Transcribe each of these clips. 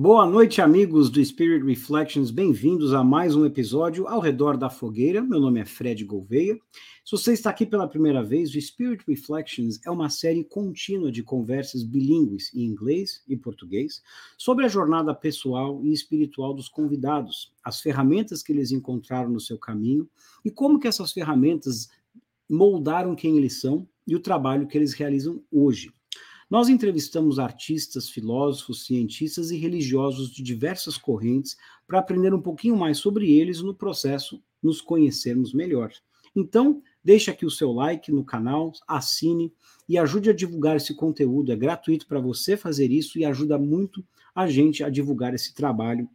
Boa noite, amigos do Spirit Reflections. Bem-vindos a mais um episódio ao redor da fogueira. Meu nome é Fred Gouveia. Se você está aqui pela primeira vez, o Spirit Reflections é uma série contínua de conversas bilíngues em inglês e português sobre a jornada pessoal e espiritual dos convidados, as ferramentas que eles encontraram no seu caminho e como que essas ferramentas moldaram quem eles são e o trabalho que eles realizam hoje. Nós entrevistamos artistas, filósofos, cientistas e religiosos de diversas correntes para aprender um pouquinho mais sobre eles no processo nos conhecermos melhor. Então, deixe aqui o seu like no canal, assine e ajude a divulgar esse conteúdo. É gratuito para você fazer isso e ajuda muito a gente a divulgar esse trabalho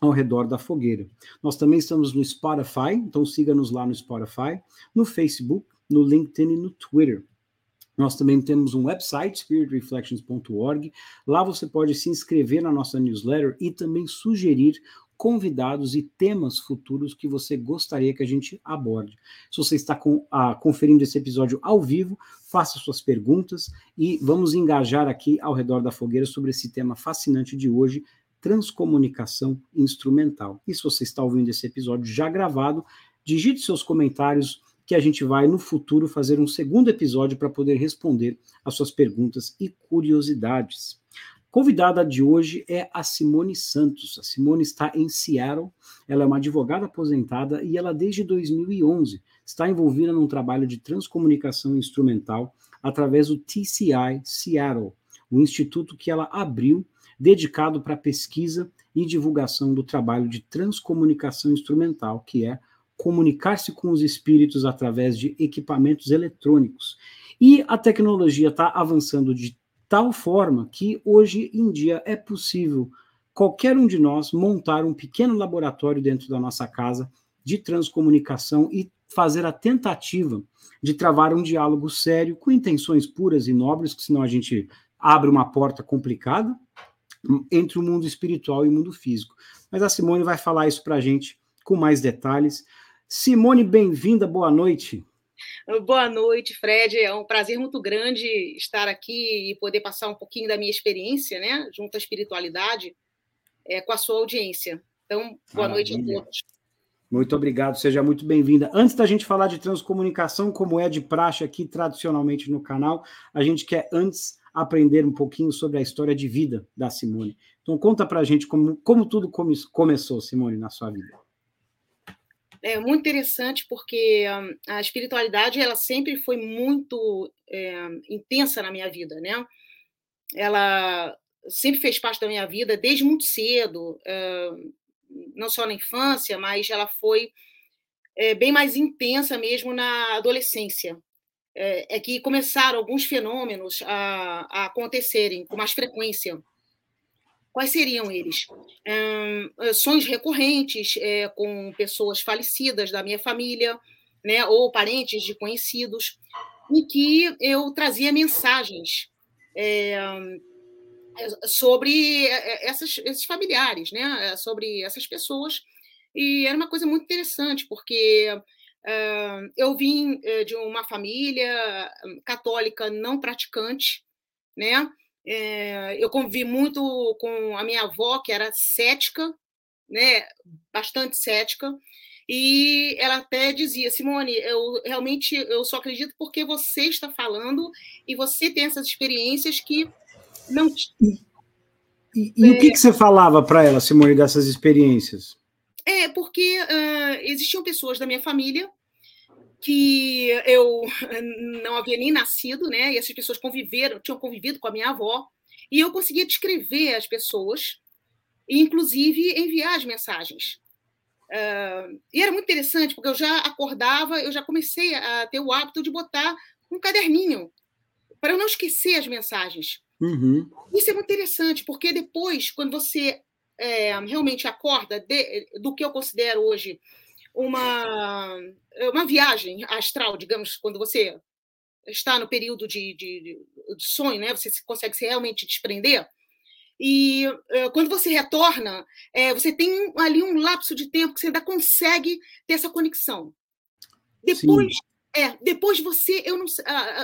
ao redor da fogueira. Nós também estamos no Spotify, então siga-nos lá no Spotify, no Facebook, no LinkedIn e no Twitter. Nós também temos um website, spiritreflections.org. Lá você pode se inscrever na nossa newsletter e também sugerir convidados e temas futuros que você gostaria que a gente aborde. Se você está com, ah, conferindo esse episódio ao vivo, faça suas perguntas e vamos engajar aqui ao redor da fogueira sobre esse tema fascinante de hoje, transcomunicação instrumental. E se você está ouvindo esse episódio já gravado, digite seus comentários que a gente vai no futuro fazer um segundo episódio para poder responder as suas perguntas e curiosidades. Convidada de hoje é a Simone Santos. A Simone está em Seattle, ela é uma advogada aposentada e ela desde 2011 está envolvida num trabalho de transcomunicação instrumental através do TCI Seattle, o instituto que ela abriu dedicado para pesquisa e divulgação do trabalho de transcomunicação instrumental, que é comunicar-se com os espíritos através de equipamentos eletrônicos. E a tecnologia está avançando de tal forma que hoje em dia é possível qualquer um de nós montar um pequeno laboratório dentro da nossa casa de transcomunicação e fazer a tentativa de travar um diálogo sério com intenções puras e nobres, que senão a gente abre uma porta complicada entre o mundo espiritual e o mundo físico. Mas a Simone vai falar isso para a gente com mais detalhes. Simone, bem-vinda, boa noite. Boa noite, Fred. É um prazer muito grande estar aqui e poder passar um pouquinho da minha experiência, né, junto à espiritualidade, é, com a sua audiência. Então, boa Maravilha. noite a todos. Muito obrigado, seja muito bem-vinda. Antes da gente falar de transcomunicação, como é de praxe aqui tradicionalmente no canal, a gente quer antes aprender um pouquinho sobre a história de vida da Simone. Então, conta pra gente como, como tudo come, começou, Simone, na sua vida é muito interessante porque hum, a espiritualidade ela sempre foi muito é, intensa na minha vida, né? Ela sempre fez parte da minha vida desde muito cedo, é, não só na infância, mas ela foi é, bem mais intensa mesmo na adolescência. É, é que começaram alguns fenômenos a, a acontecerem com mais frequência. Quais seriam eles? Um, sonhos recorrentes é, com pessoas falecidas da minha família, né, ou parentes de conhecidos, em que eu trazia mensagens é, sobre essas, esses familiares, né, sobre essas pessoas. E era uma coisa muito interessante, porque eu vim de uma família católica não praticante, né? É, eu convivi muito com a minha avó, que era cética, né, bastante cética, e ela até dizia, Simone, eu realmente eu só acredito porque você está falando e você tem essas experiências que não. E, e, e é... o que, que você falava para ela, Simone, dessas experiências? É, porque uh, existiam pessoas da minha família que eu não havia nem nascido, né? E essas pessoas conviveram, tinham convivido com a minha avó, e eu conseguia descrever as pessoas, e inclusive enviar as mensagens. Uh, e era muito interessante, porque eu já acordava, eu já comecei a ter o hábito de botar um caderninho para eu não esquecer as mensagens. Uhum. Isso é muito interessante, porque depois, quando você é, realmente acorda de, do que eu considero hoje uma, uma viagem astral, digamos, quando você está no período de, de, de sonho, né? Você consegue se realmente desprender. E uh, quando você retorna, é, você tem ali um lapso de tempo que você ainda consegue ter essa conexão. Depois, É, depois você, eu não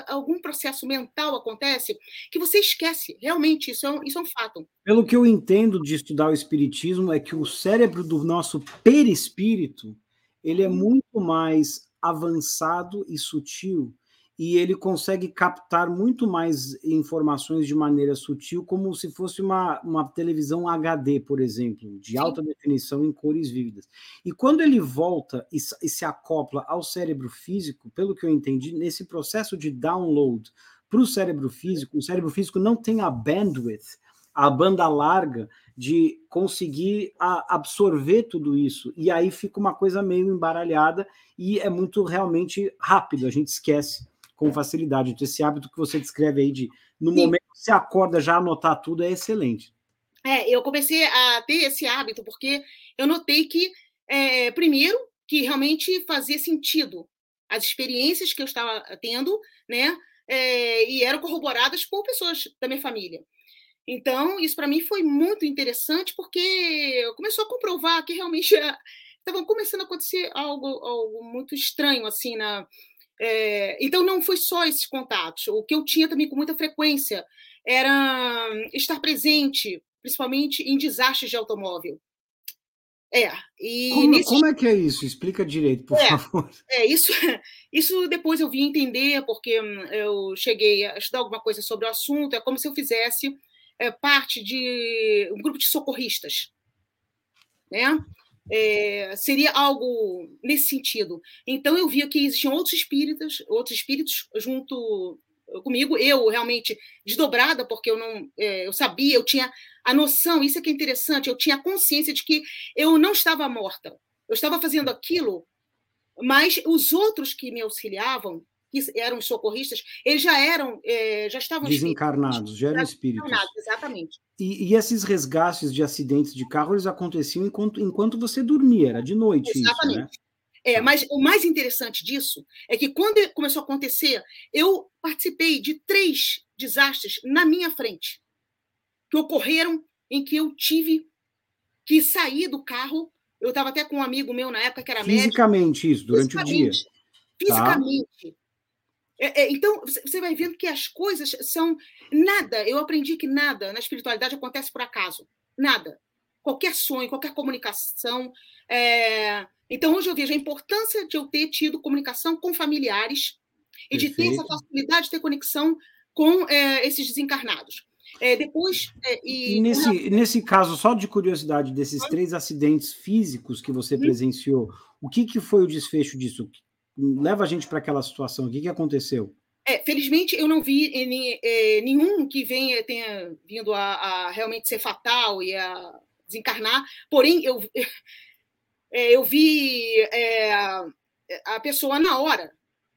algum processo mental acontece que você esquece. Realmente, isso é um, isso é um fato. Pelo que eu entendo de estudar o espiritismo, é que o cérebro do nosso perispírito ele é hum. muito mais avançado e sutil e ele consegue captar muito mais informações de maneira sutil, como se fosse uma, uma televisão HD, por exemplo, de Sim. alta definição em cores vívidas. E quando ele volta e, e se acopla ao cérebro físico, pelo que eu entendi, nesse processo de download para o cérebro físico, o cérebro físico não tem a bandwidth, a banda larga de conseguir absorver tudo isso. E aí fica uma coisa meio embaralhada e é muito realmente rápido, a gente esquece com facilidade. Então, esse hábito que você descreve aí de, no Sim. momento que você acorda, já anotar tudo é excelente. É, eu comecei a ter esse hábito porque eu notei que, é, primeiro, que realmente fazia sentido as experiências que eu estava tendo, né? É, e eram corroboradas por pessoas da minha família. Então, isso para mim foi muito interessante, porque começou a comprovar que realmente estava começando a acontecer algo, algo muito estranho assim na, é, então, não foi só esses contatos. O que eu tinha também com muita frequência era estar presente, principalmente em desastres de automóvel. É, e como, nesse... como, é que é isso? Explica direito, por é, favor. É, isso, isso depois eu vim entender, porque hum, eu cheguei a estudar alguma coisa sobre o assunto, é como se eu fizesse é, parte de um grupo de socorristas. Né? É, seria algo nesse sentido. Então eu via que existiam outros espíritos, outros espíritos junto comigo, eu realmente desdobrada, porque eu não é, eu sabia, eu tinha a noção, isso é que é interessante, eu tinha a consciência de que eu não estava morta. Eu estava fazendo aquilo, mas os outros que me auxiliavam que eram socorristas, eles já eram, é, já estavam desencarnados, já eram espíritos. Exatamente. E, e, esses resgates de acidentes de carro eles aconteciam enquanto, enquanto você dormia, era de noite. Exatamente. Isso, né? É, mas o mais interessante disso é que quando começou a acontecer, eu participei de três desastres na minha frente que ocorreram em que eu tive que sair do carro. Eu estava até com um amigo meu na época que era Fisicamente, médico. isso, durante fisicamente, o dia. Fisicamente. Tá. É, é, então, você vai vendo que as coisas são nada. Eu aprendi que nada na espiritualidade acontece por acaso. Nada. Qualquer sonho, qualquer comunicação. É... Então, hoje eu vejo a importância de eu ter tido comunicação com familiares e Perfeito. de ter essa facilidade de ter conexão com é, esses desencarnados. É, depois. É, e, e nesse, nesse caso, só de curiosidade, desses três acidentes físicos que você presenciou, o que, que foi o desfecho disso? Leva a gente para aquela situação. O que, que aconteceu? É, felizmente eu não vi é, nenhum que venha, tenha vindo a, a, realmente ser fatal e a desencarnar. Porém, eu, é, eu vi é, a pessoa na hora,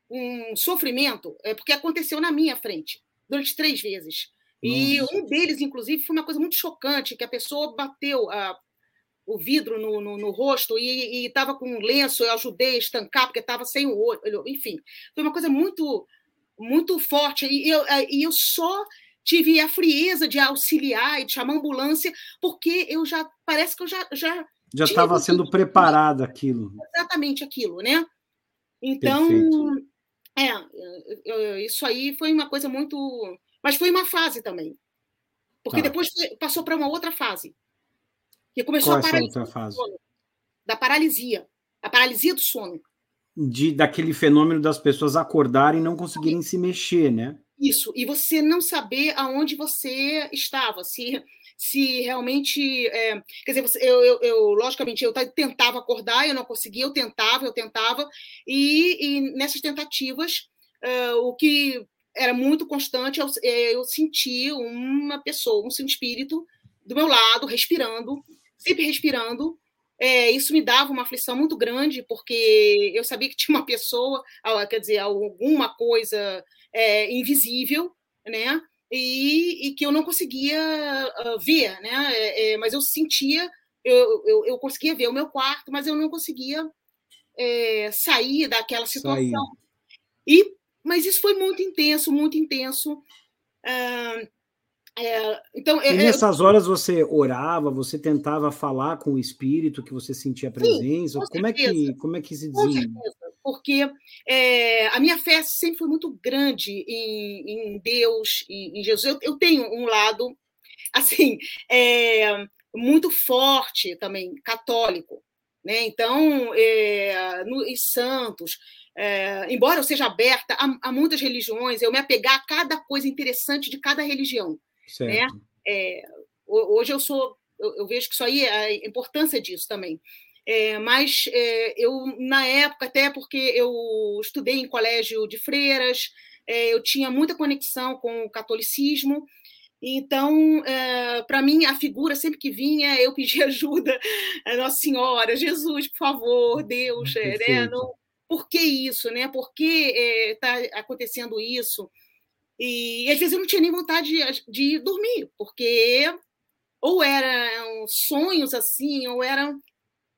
um sofrimento, é, porque aconteceu na minha frente, durante três vezes. E Nossa. um deles, inclusive, foi uma coisa muito chocante, que a pessoa bateu, a o vidro no, no, no rosto e estava com um lenço, eu ajudei a estancar, porque estava sem o olho, enfim. Foi uma coisa muito, muito forte. E eu, e eu só tive a frieza de auxiliar e de chamar ambulância, porque eu já, parece que eu já. Já já estava sendo preparado aquilo. Exatamente aquilo, né? Então, é, isso aí foi uma coisa muito. Mas foi uma fase também. Porque tá. depois passou para uma outra fase que começou Qual a paralisia outra fase? da paralisia, a paralisia do sono. De, daquele fenômeno das pessoas acordarem e não conseguirem se mexer, né? Isso, e você não saber aonde você estava, se, se realmente. É, quer dizer, você, eu, eu, eu, logicamente, eu tentava acordar, eu não conseguia, eu tentava, eu tentava, e, e nessas tentativas, uh, o que era muito constante, eu, eu senti uma pessoa, um espírito do meu lado, respirando, sempre respirando. É, isso me dava uma aflição muito grande, porque eu sabia que tinha uma pessoa, quer dizer, alguma coisa é, invisível, né? E, e, que eu não conseguia uh, ver, né? É, é, mas eu sentia, eu, eu, eu, conseguia ver o meu quarto, mas eu não conseguia é, sair daquela situação. Sair. E, mas isso foi muito intenso, muito intenso. Uh, é, então, e é, é, nessas horas você orava, você tentava falar com o espírito que você sentia presença? Sim, como, é que, como é que se dizia? Com porque é, a minha fé sempre foi muito grande em, em Deus, em, em Jesus. Eu, eu, tenho um lado, assim, é, muito forte também, católico. Né? Então, é, no, em Santos, é, embora eu seja aberta a, a, muitas religiões, eu me apegar a cada coisa interessante de cada religião. Né? É, hoje eu sou, eu, eu, vejo que isso aí é a importância disso também. É, mas é, eu, na época, até porque eu estudei em colégio de freiras, é, eu tinha muita conexão com o catolicismo, então, é, para mim, a figura, sempre que vinha, eu pedia ajuda a Nossa Senhora, Jesus, por favor, Deus, é, né? Não, por que isso, né? Por que está acontecendo isso? E, às vezes eu não tinha nem vontade de, de dormir, porque ou eram sonhos assim, ou eram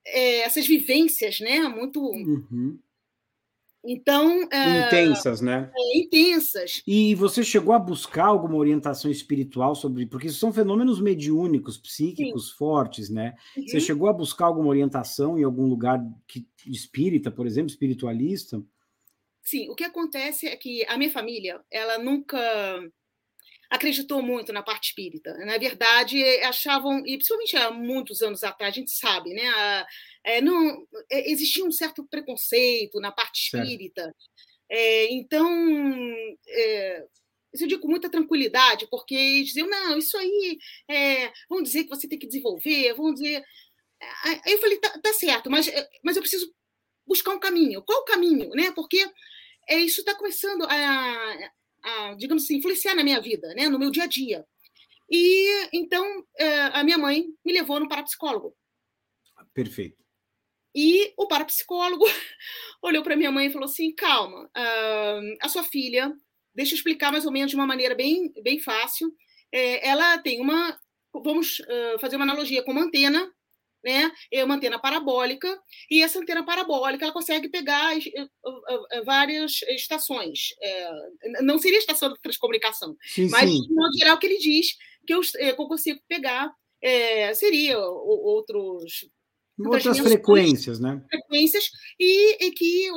é, essas vivências, né? Muito. Uhum. Então. É, intensas, né? É, intensas. E você chegou a buscar alguma orientação espiritual sobre. Porque são fenômenos mediúnicos, psíquicos Sim. fortes, né? Uhum. Você chegou a buscar alguma orientação em algum lugar que, espírita, por exemplo, espiritualista? Sim, o que acontece é que a minha família, ela nunca acreditou muito na parte espírita. Na verdade, achavam, e principalmente há muitos anos atrás, a gente sabe, né? É, não, é, existia um certo preconceito na parte espírita. É, então, é, isso eu digo com muita tranquilidade, porque eles diziam, não, isso aí, é, vão dizer que você tem que desenvolver, vão dizer... Aí eu falei, tá, tá certo, mas, é, mas eu preciso buscar um caminho. Qual o caminho? Né? Porque é, isso está começando a, a, digamos assim, influenciar na minha vida, né? no meu dia a dia. E então é, a minha mãe me levou no parapsicólogo. Perfeito. E o parapsicólogo olhou para minha mãe e falou assim: calma, uh, a sua filha, deixa eu explicar mais ou menos de uma maneira bem, bem fácil. É, ela tem uma. Vamos uh, fazer uma analogia com uma antena, né? É uma antena parabólica, e essa antena parabólica ela consegue pegar uh, várias estações. É, não seria estação de transcomunicação, sim, mas, sim. de modo geral, que ele diz que eu, que eu consigo pegar é, seria outros outras frequências, né? Frequências e, e, que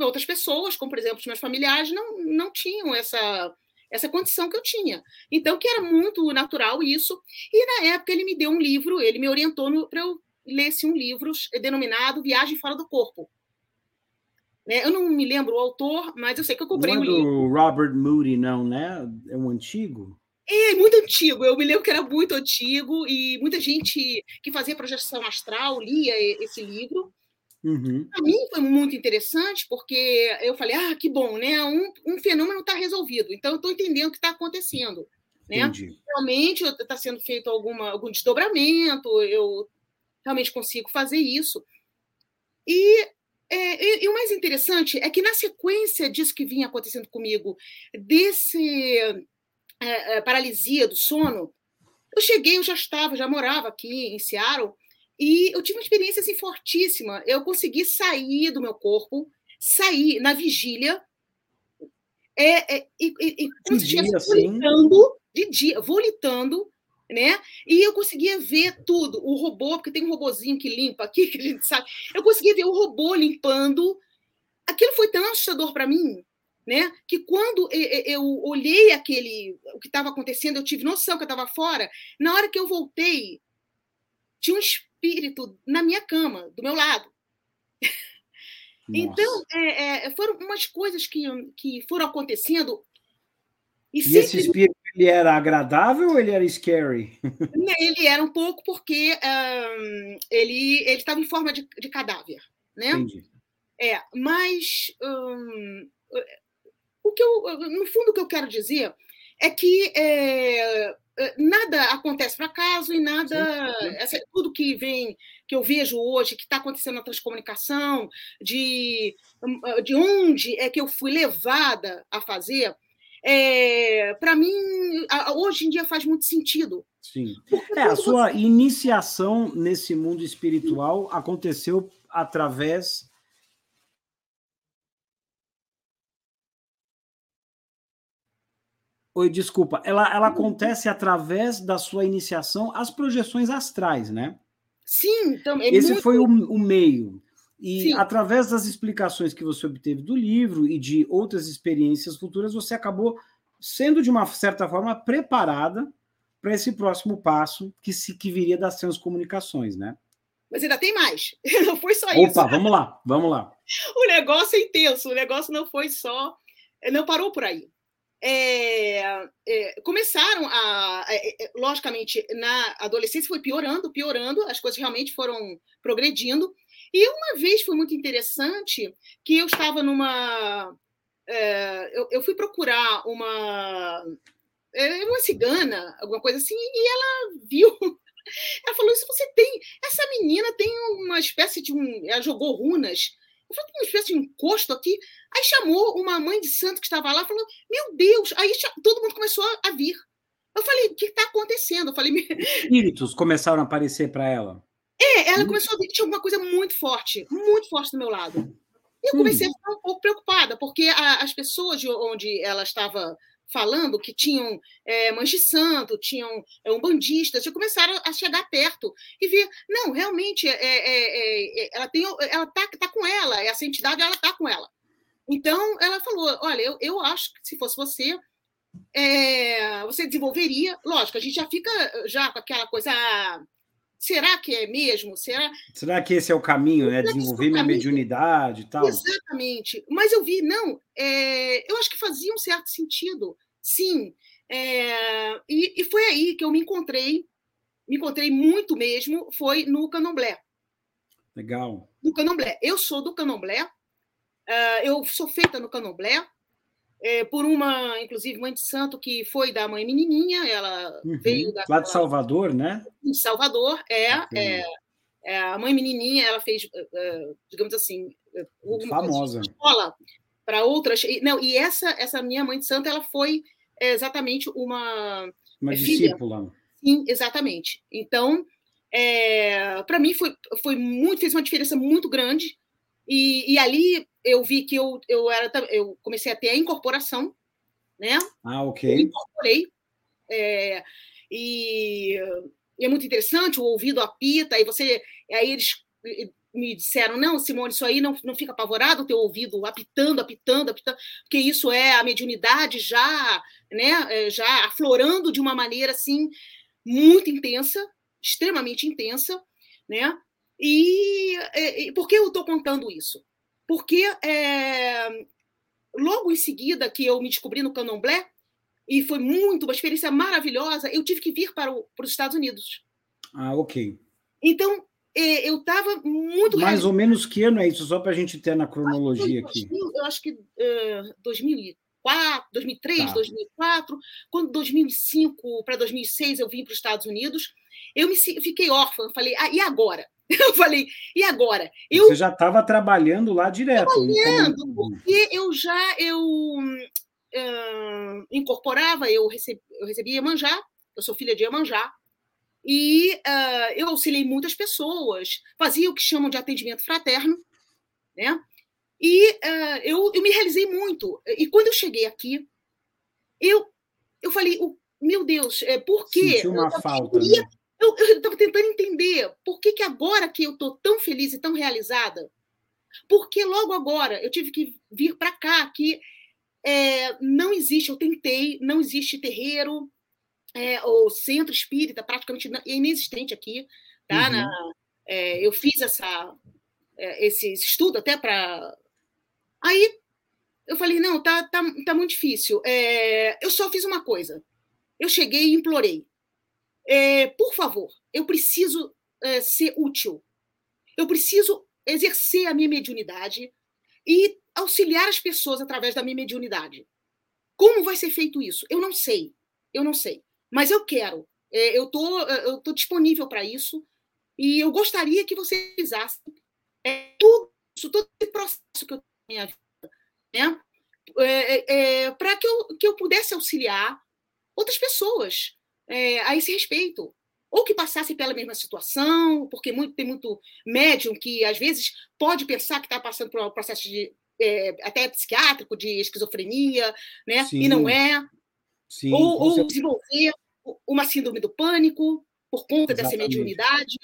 outras pessoas, como por exemplo os meus familiares, não, não tinham essa essa condição que eu tinha. Então, que era muito natural isso. E na época ele me deu um livro, ele me orientou para eu lesse um livro denominado Viagem Fora do Corpo. Né? Eu não me lembro o autor, mas eu sei que eu comprei não é um livro. Robert Moody, não, né? É um antigo? É muito antigo, eu me lembro que era muito antigo e muita gente que fazia projeção astral lia esse livro. Uhum. Para mim foi muito interessante porque eu falei, ah, que bom, né? Um, um fenômeno está resolvido, então eu estou entendendo o que está acontecendo. Né? Realmente está sendo feito alguma, algum desdobramento, eu realmente consigo fazer isso. E, é, e, e, o mais interessante é que na sequência disso que vinha acontecendo comigo, desse é, é, paralisia do sono, eu cheguei, eu já estava, já morava aqui em Seattle, e eu tive uma experiência assim, fortíssima. Eu consegui sair do meu corpo, sair na vigília, é, é, e, e, como se estivesse assim? volitando, de dia, volitando, né? E eu conseguia ver tudo, o robô, porque tem um robozinho que limpa aqui, que a gente sabe. Eu conseguia ver o robô limpando. Aquilo foi tão assustador para mim, né? Que quando eu olhei aquele o que estava acontecendo, eu tive noção que eu estava fora. Na hora que eu voltei, tinha um espírito na minha cama, do meu lado. Então, é, é, foram umas coisas que, que foram acontecendo. E, e sempre... esse espírito ele era agradável ou ele era scary? Ele era um pouco porque um, ele estava em forma de, de cadáver, né? Entendi. É, mas um, o que eu, no fundo, o que eu quero dizer é que é nada acontece por acaso e nada. Sim, sim. Essa, tudo que vem, que eu vejo hoje, que está acontecendo na transcomunicação, de, de onde é que eu fui levada a fazer, é, para mim, hoje em dia faz muito sentido. Sim. é, a sua você... iniciação nesse mundo espiritual aconteceu através Oi, desculpa. Ela, ela acontece através da sua iniciação às projeções astrais, né? Sim, também. Esse muito... foi o, o, meio. E Sim. através das explicações que você obteve do livro e de outras experiências futuras, você acabou sendo, de uma certa forma, preparada para esse próximo passo que, se, que viria das transcomunicações, né? Mas ainda tem mais. Não foi só Opa, isso. Opa, vamos lá, vamos lá. O negócio é intenso, o negócio não foi só. Não parou por aí. É, é, começaram a. É, é, logicamente, na adolescência foi piorando, piorando, as coisas realmente foram progredindo. E uma vez foi muito interessante que eu estava numa. É, eu, eu, fui procurar uma. É, uma cigana, alguma coisa assim, e ela viu. Ela falou: isso você tem. Essa menina tem uma espécie de um. Ela jogou runas. Uma espécie de encosto aqui. Aí chamou uma mãe de santo que estava lá, falou: Meu Deus! Aí todo mundo começou a vir. Eu falei: O que está acontecendo? Eu falei: Espíritos começaram a aparecer para ela. É, ela hum. começou a ver que tinha alguma coisa muito forte, muito forte do meu lado. E eu comecei hum. a ficar um pouco preocupada, porque a, as pessoas de onde ela estava falando, que tinham é, mães de santo, tinham é, umbandistas, já começaram a chegar perto e ver, não, realmente, é, é, é ela tem, ela tá, tá com ela, essa entidade, ela tá com ela. Então, ela falou, olha, eu, eu acho que se fosse você, é, você desenvolveria, lógico, a gente já fica já com aquela coisa, ah, Será que é mesmo? Será, Será que esse é o caminho, né? Desenvolver minha mediunidade e tal? Exatamente. Mas eu vi, não, é, eu acho que fazia um certo sentido, sim. É, e, e, foi aí que eu me encontrei, me encontrei muito mesmo, foi no Candomblé. Legal. No Candomblé. Eu sou do Candomblé, uh, eu sou feita no Candomblé, é, por uma, inclusive, mãe de santo que foi da mãe menininha, ela uhum. veio da... Lá de Salvador, né? De Salvador, é, é, é, A mãe menininha, ela fez, eh, digamos assim... Famosa. Escola para outras... Não, e essa, essa minha mãe de santo, ela foi exatamente uma... Uma discípula. Sim, exatamente. Então, é, para mim foi, foi muito, fez uma diferença muito grande. E, e ali eu vi que eu, eu, era, eu comecei a ter a incorporação, né? Ah, ok. Eu incorporei. É, e, e, é muito interessante, o ouvido apita, e você. Aí eles me disseram: não, Simone, isso aí não, não fica apavorado, o teu ouvido apitando, apitando, apitando, porque isso é a mediunidade já, né, é, já aflorando de uma maneira assim muito intensa, extremamente intensa, né? E, e por que eu estou contando isso? porque é, logo em seguida que eu me descobri no Candomblé, e foi muito, uma experiência maravilhosa, eu tive que vir para, o, para os Estados Unidos. Ah, ok. Então, é, eu estava muito. Mais ou menos que ano é isso, só para a gente ter na cronologia aqui? Eu acho que uh, 2004, 2003, tá. 2004. Quando 2005 para 2006 eu vim para os Estados Unidos, eu me fiquei órfã. Falei, ah, e agora? Eu falei, e agora? Eu, Você já estava trabalhando lá direto. Trabalhando, porque eu já eu uh, incorporava, eu, recebi, eu recebia Iemanjá, eu sou filha de Iemanjá, e uh, eu auxiliei muitas pessoas, fazia o que chamam de atendimento fraterno, né? E uh, eu, eu me realizei muito. E quando eu cheguei aqui, eu, eu falei, oh, meu Deus, é, por quê? Sentiu uma eu, falta. Queria, né? Eu estava tentando entender por que, que agora que eu estou tão feliz e tão realizada, porque logo agora eu tive que vir para cá, que é, não existe, eu tentei, não existe terreiro, é, ou centro espírita, praticamente inexistente aqui. Tá? Uhum. Na, é, eu fiz essa, é, esse estudo até para. Aí eu falei: não, tá, tá, tá muito difícil. É, eu só fiz uma coisa. Eu cheguei e implorei. É, por favor, eu preciso é, ser útil. Eu preciso exercer a minha mediunidade e auxiliar as pessoas através da minha mediunidade. Como vai ser feito isso? Eu não sei. Eu não sei. Mas eu quero. É, eu tô, eu tô disponível para isso e eu gostaria que vocês usassem é, tudo isso, todo esse processo que eu tenho na minha vida, né? É, é, para que eu, que eu pudesse auxiliar outras pessoas é, a esse respeito. Ou que passasse pela mesma situação, porque muito, tem muito médium que, às vezes, pode pensar que está passando por um processo de, é, até psiquiátrico, de esquizofrenia, né? Sim. e não é. Sim, ou, ou desenvolver uma síndrome do pânico por conta Exatamente. dessa mediunidade.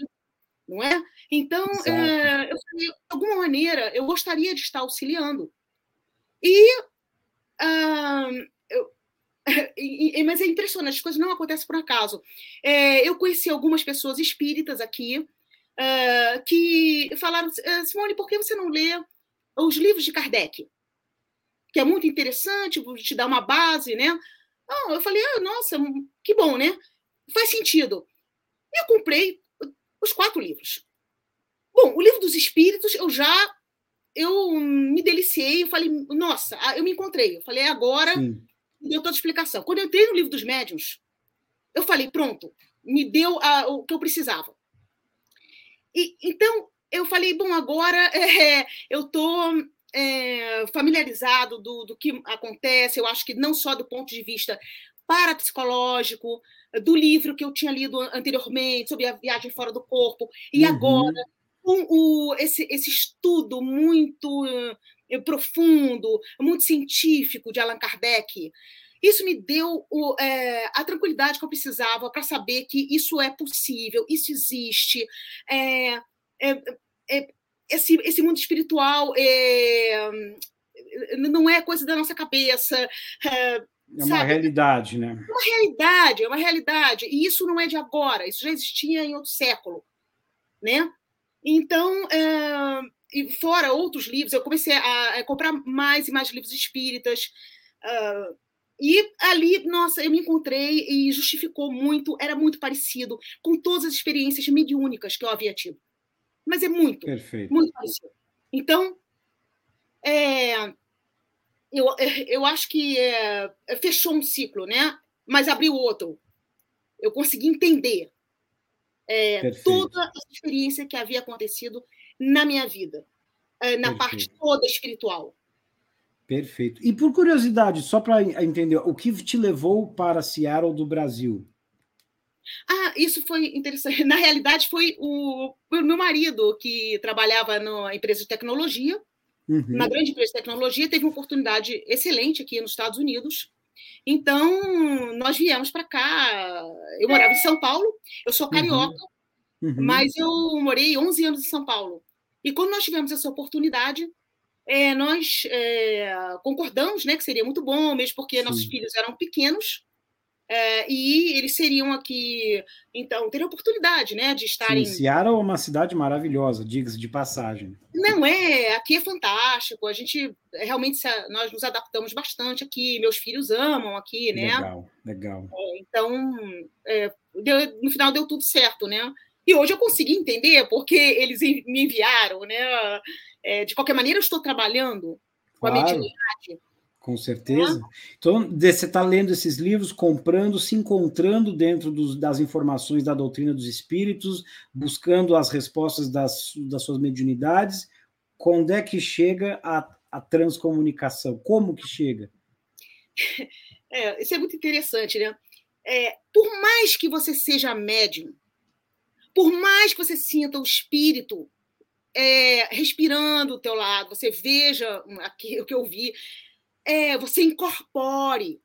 não é? Então, é, eu falei, de alguma maneira, eu gostaria de estar auxiliando. E, eu, mas é impressionante, as coisas não acontecem por acaso. É, eu conheci algumas pessoas espíritas aqui uh, que falaram, Simone, por que você não lê os livros de Kardec? Que é muito interessante, te dá uma base, né? Ah, eu falei, ah, nossa, que bom, né? Faz sentido. Eu comprei os quatro livros. Bom, o livro dos espíritos eu já eu me deliciei, eu falei, nossa, eu me encontrei. Eu falei, agora Sim. deu toda a explicação. Quando eu entrei no livro dos médiuns, eu falei, pronto, me deu a, o que eu precisava. E, então, eu falei, bom, agora é, eu estou é, familiarizado do, do que acontece, eu acho que não só do ponto de vista parapsicológico, do livro que eu tinha lido anteriormente sobre a viagem fora do corpo, e uhum. agora com o, esse, esse estudo muito uh, profundo, muito científico de Allan Kardec, isso me deu o, é, a tranquilidade que eu precisava para saber que isso é possível, isso existe. É, é, esse, esse mundo espiritual não é coisa da nossa cabeça. É, é uma sabe? realidade, né? É uma realidade, é uma realidade. E isso não é de agora, isso já existia em outro século. Né? Então, é, e fora outros livros, eu comecei a, comprar mais e mais livros espíritas. Uh, e ali, nossa, eu me encontrei e justificou muito, era muito parecido com todas as experiências mediúnicas que eu havia tido. Mas é muito, Perfeito. muito parecido. Então, é, eu, eu acho que é, fechou um ciclo, né? Mas abriu outro. Eu consegui entender é, toda a experiência que havia acontecido na minha vida, é, na Perfeito. parte toda espiritual. Perfeito. E por curiosidade, só para entender, o que te levou para Seattle do Brasil? Ah, isso foi interessante. Na realidade, foi o, o meu marido que trabalhava na empresa de tecnologia, uhum. uma grande empresa de tecnologia, teve uma oportunidade excelente aqui nos Estados Unidos. Então, nós viemos para cá. Eu morava em São Paulo, eu sou carioca, uhum. Uhum. mas eu morei 11 anos em São Paulo. E quando nós tivemos essa oportunidade, é, nós é, concordamos né, que seria muito bom, mesmo porque Sim. nossos filhos eram pequenos, é, e eles seriam aqui, então, teriam oportunidade, né, de estarem. Sim, Seara é uma cidade maravilhosa, diga-se de passagem. Não é, aqui é fantástico. A gente realmente nós nos adaptamos bastante aqui. Meus filhos amam aqui, né? Legal, legal. É, então, é, deu, no final deu tudo certo, né? E hoje eu consegui entender porque eles me enviaram, né? É, de qualquer maneira, eu estou trabalhando com claro, a mediunidade. Com certeza. Então, você está lendo esses livros, comprando, se encontrando dentro dos, das informações da doutrina dos espíritos, buscando as respostas das, das suas mediunidades. Quando é que chega a, a transcomunicação? Como que chega? É, isso é muito interessante, né? É, por mais que você seja médium, por mais que você sinta o espírito é, respirando do teu lado, você veja aqui o que eu vi, é, você incorpore,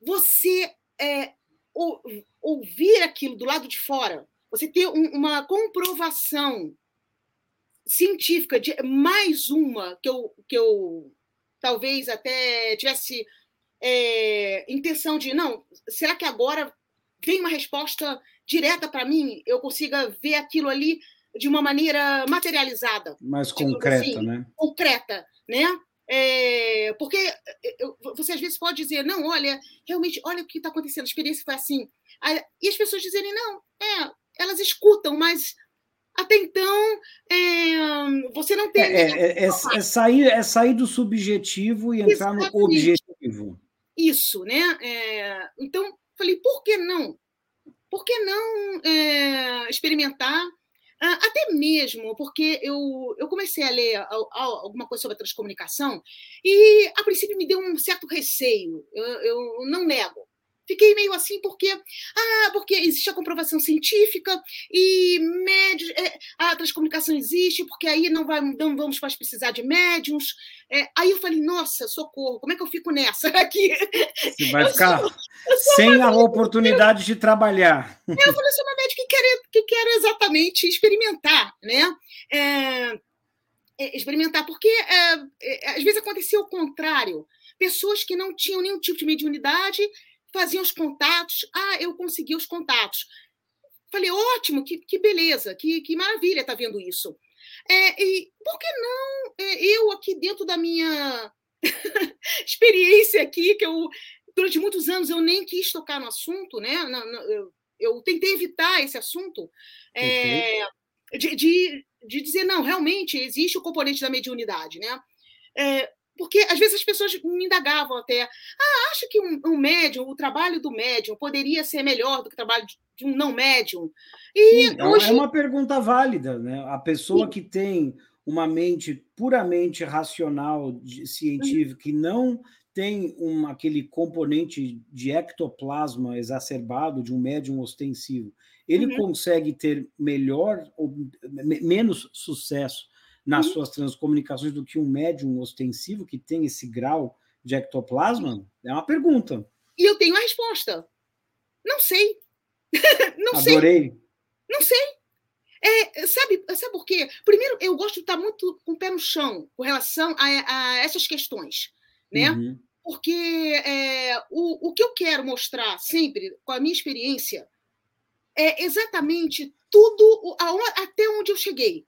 você é, ou, ouvir aquilo do lado de fora, você ter um, uma comprovação científica de mais uma que eu, que eu talvez até tivesse é, intenção de não, será que agora vem uma resposta direta para mim, eu consiga ver aquilo ali de uma maneira materializada. Mais concreta, assim, né? Concreta, né? É, porque você às vezes pode dizer, não, olha, realmente, olha o que está acontecendo, a experiência foi assim. E as pessoas dizerem, não, é, elas escutam, mas até então é, você não tem. É, é, é, é, sair, é sair do subjetivo e entrar Exatamente. no objetivo. Isso, né? É, então, falei, por que não? Por que não é, experimentar até mesmo porque eu, eu comecei a ler alguma coisa sobre a transcomunicação e, a princípio, me deu um certo receio, eu, eu não nego. Fiquei meio assim porque, ah, porque existe a comprovação científica e médios, é, a transcomunicação existe, porque aí não, vai, não vamos mais precisar de médiums. É, aí eu falei, nossa, socorro, como é que eu fico nessa aqui? Você vai ficar sou, sem a oportunidade de trabalhar. Eu falei, sou uma médica que quer, que quer exatamente experimentar, né? É, é experimentar, porque é, é, às vezes acontecia o contrário. Pessoas que não tinham nenhum tipo de mediunidade faziam os contatos. Ah, eu consegui os contatos. Falei, ótimo, que, que beleza, que, que maravilha estar tá vendo isso. É, e por que não é, eu aqui dentro da minha experiência aqui, que eu durante muitos anos eu nem quis tocar no assunto, né? eu, eu tentei evitar esse assunto é, de, de, de, dizer não, realmente existe o componente da mediunidade, né? É, porque às vezes as pessoas me indagavam até, ah, acha que um, um médium, o trabalho do médium poderia ser melhor do que o trabalho de, de um não médium? E Sim, é hoje... é uma pergunta válida, né? A pessoa Sim. que tem uma mente puramente racional, científica, que não tem um, aquele componente de ectoplasma exacerbado de um médium ostensivo, ele uhum. consegue ter melhor ou menos sucesso nas uhum. suas transcomunicações do que um médium ostensivo que tem esse grau de ectoplasma? É uma pergunta. E eu tenho a resposta. Não sei. Não Adorei. sei. Não sei. É, sabe, sabe por quê? Primeiro, eu gosto de estar muito com o pé no chão com relação a, a essas questões, né? Uhum. Porque é, o, o que eu quero mostrar sempre, com a minha experiência, é exatamente tudo até onde eu cheguei.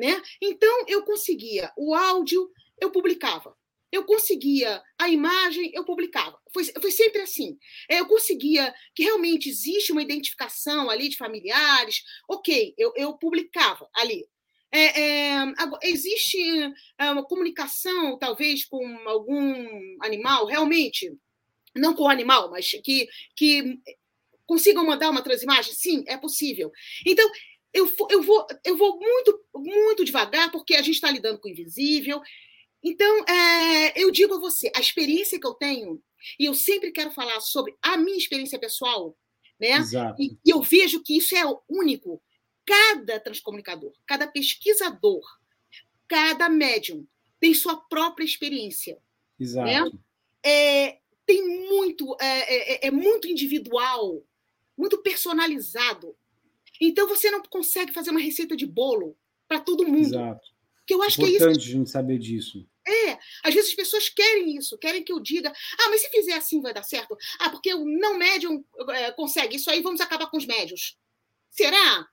Né? Então, eu conseguia o áudio, eu publicava. Eu conseguia a imagem, eu publicava. Foi, foi sempre assim. É, eu conseguia que realmente existe uma identificação ali de familiares, ok, eu, eu publicava ali. É, é, existe é, uma comunicação, talvez, com algum animal, realmente, não com o animal, mas que, que consigam mandar uma transimagem? Sim, é possível. Então, eu, eu, vou, eu vou muito, muito devagar, porque a gente está lidando com o invisível. Então, é, eu digo a você, a experiência que eu tenho, e eu sempre quero falar sobre a minha experiência pessoal, né? Exato. E, e eu vejo que isso é único. Cada transcomunicador, cada pesquisador, cada médium tem sua própria experiência. Exato. Né? É, tem muito, é, é, é muito individual, muito personalizado. Então você não consegue fazer uma receita de bolo para todo mundo. Exato. Que eu acho Importante que é isso. a gente saber disso. É, às vezes as pessoas querem isso, querem que eu diga, ah, mas se fizer assim vai dar certo? Ah, porque o não médium é, consegue isso aí, vamos acabar com os médios. Será?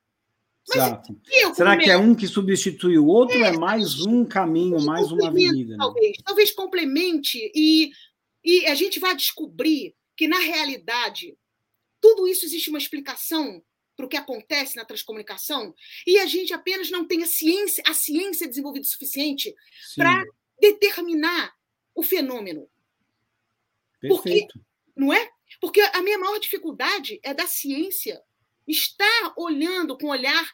Mas Exato. Será que é um que substitui o outro? É, é mais um caminho, mais uma avenida? Né? Talvez, talvez complemente e, e a gente vai descobrir que, na realidade, tudo isso existe uma explicação para o que acontece na transcomunicação e a gente apenas não tem a ciência, a ciência desenvolvida o suficiente para determinar o fenômeno. Perfeito. Porque, não é? Porque a minha maior dificuldade é da ciência estar olhando com um olhar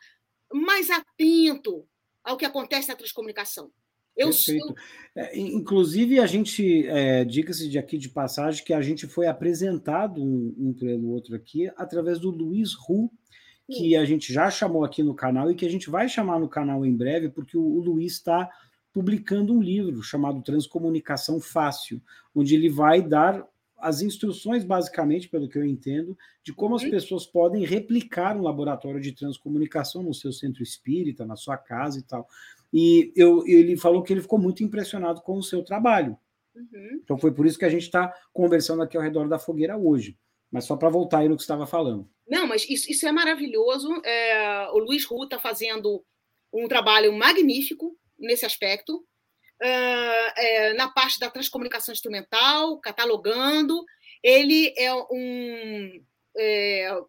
mais atento ao que acontece na transcomunicação. Eu Perfeito. Sou... É, inclusive, a gente, é, diga-se de aqui de passagem, que a gente foi apresentado um, um pelo outro aqui através do Luiz Ru, que a gente já chamou aqui no canal e que a gente vai chamar no canal em breve, porque o, o Luiz está publicando um livro chamado Transcomunicação Fácil, onde ele vai dar as instruções, basicamente, pelo que eu entendo, de como as uhum. pessoas podem replicar um laboratório de transcomunicação no seu centro espírita, na sua casa e tal. E eu, ele falou que ele ficou muito impressionado com o seu trabalho. Uhum. Então foi por isso que a gente está conversando aqui ao redor da fogueira hoje. Mas só para voltar aí no que você estava falando. Não, mas isso, isso é maravilhoso. É, o Luiz Ru está fazendo um trabalho magnífico nesse aspecto. Uh, é, na parte da transcomunicação instrumental, catalogando. Ele é um, é,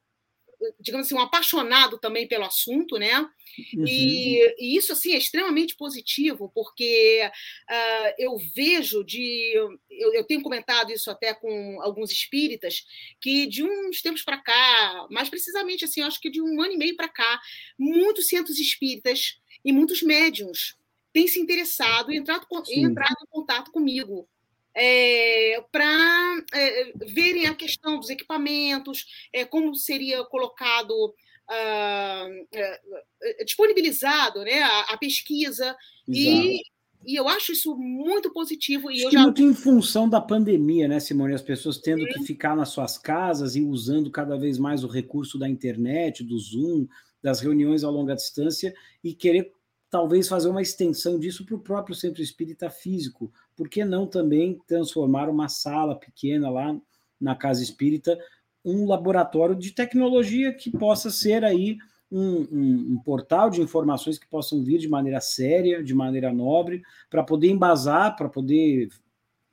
digamos assim, um apaixonado também pelo assunto, né? Uhum. E, e, isso assim é extremamente positivo, porque uh, eu vejo de. Eu, eu, tenho comentado isso até com alguns espíritas, que de uns tempos para cá, mais precisamente assim, acho que de um ano e meio para cá, muitos centros espíritas e muitos médiums têm se interessado e entrado, entrado em contato comigo é, para é, verem a questão dos equipamentos, é, como seria colocado, ah, é, é, disponibilizado né, a, a pesquisa. E, e eu acho isso muito positivo. E acho eu já... muito em função da pandemia, né, Simone? As pessoas tendo que ficar nas suas casas e usando cada vez mais o recurso da internet, do Zoom, das reuniões a longa distância e querer talvez fazer uma extensão disso para o próprio centro espírita físico. Por que não também transformar uma sala pequena lá na casa espírita um laboratório de tecnologia que possa ser aí um, um, um, portal de informações que possam vir de maneira séria, de maneira nobre, para poder embasar, para poder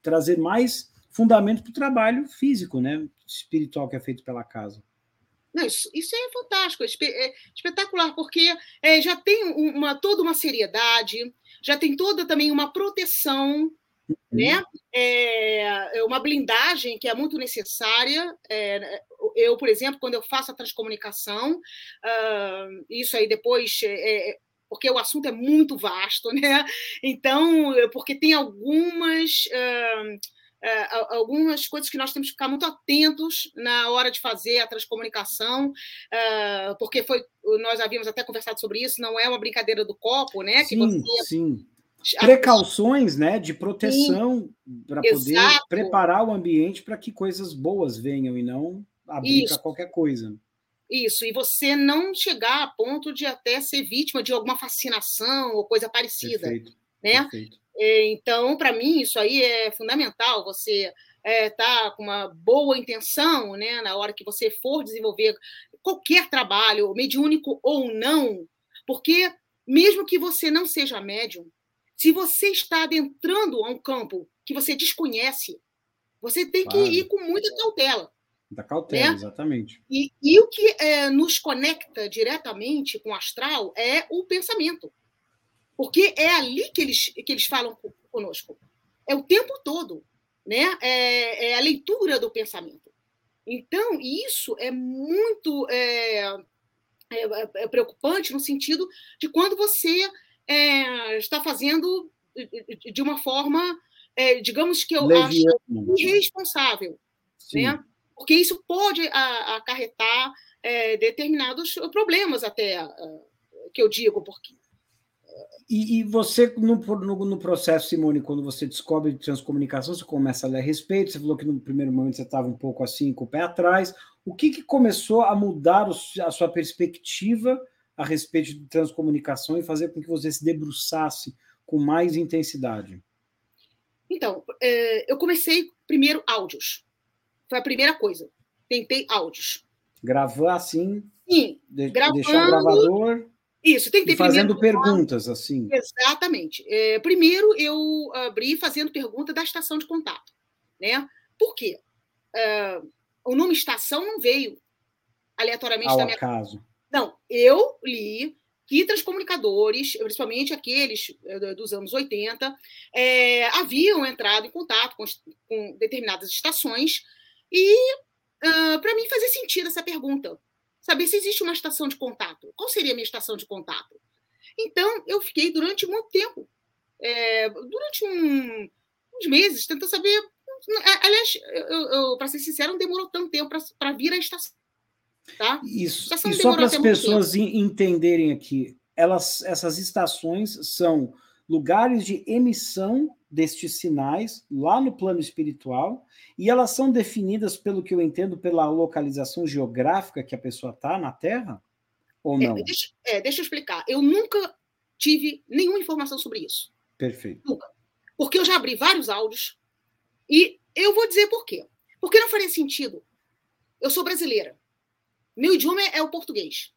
trazer mais fundamento para o trabalho físico, né, espiritual que é feito pela casa. Não, isso, isso, é fantástico, é espetacular, porque é, já tem uma, toda uma seriedade, já tem toda também uma proteção, uhum. né? É, é, uma blindagem que é muito necessária. É, eu, por exemplo, quando eu faço a transcomunicação, uh, isso aí depois é, é, porque o assunto é muito vasto, né? Então, porque tem algumas. Uh, uh, algumas coisas que nós temos que ficar muito atentos na hora de fazer a transcomunicação, uh, porque foi nós havíamos até conversado sobre isso, não é uma brincadeira do copo, né? Sim, você... sim. Precauções, né, de proteção para poder preparar o ambiente para que coisas boas venham e não abrir para qualquer coisa. Isso, e você não chegar a ponto de até ser vítima de alguma fascinação ou coisa parecida. Perfeito, né? Perfeito. É, então, para mim, isso aí é fundamental. Você é, tá com uma boa intenção, né, na hora que você for desenvolver qualquer trabalho, mediúnico ou não, porque mesmo que você não seja médium, se você está adentrando a um campo que você desconhece, você tem claro. que ir com muita cautela. Da cautela, né? exatamente. E, e, o que é, nos conecta diretamente com o astral é o pensamento. Porque é ali que eles, que eles falam conosco. É o tempo todo. Né? É, é a leitura do pensamento. Então, isso é muito é, é, é preocupante no sentido de quando você é, está fazendo de uma forma, é, digamos que eu Leviano. acho irresponsável. Né? Porque isso pode acarretar determinados problemas, até que eu digo, porque e, e, você, no, no, no, processo, Simone, quando você descobre transcomunicação, você começa a ler a respeito, você falou que no primeiro momento você estava um pouco assim, com o pé atrás. O que, que começou a mudar o, a sua perspectiva a respeito de transcomunicação e fazer com que você se debruçasse com mais intensidade? Então, é, eu comecei primeiro áudios. Foi a primeira coisa. Tentei áudios. Gravar assim? Sim. De, gravando, deixar o gravador isso, tem que ter fazendo primeiro... perguntas, assim. Exatamente. É, primeiro, eu abri fazendo pergunta da estação de contato. Né? Por quê? É, o nome estação não veio aleatoriamente Ao da minha acaso. Não, eu li que transcomunicadores, principalmente aqueles é, dos anos 80, é, haviam entrado em contato com, com determinadas estações e, uh, para mim, fazia sentido essa pergunta saber se existe uma estação de contato. Qual seria a minha estação de contato? Então, eu fiquei durante muito tempo, é, durante um, uns meses, tentando saber. Aliás, para ser sincero, não demorou tanto tempo para vir a estação. Tá? Isso. E só para as pessoas entenderem aqui, elas, essas estações são lugares de emissão destes sinais lá no plano espiritual e elas são definidas, pelo que eu entendo, pela localização geográfica que a pessoa está na Terra? Ou é, não? É, deixa, é, deixa eu explicar. Eu nunca tive nenhuma informação sobre isso. Perfeito. Nunca. Porque eu já abri vários áudios e eu vou dizer por quê. Porque não faria sentido. Eu sou brasileira. Meu idioma é o português.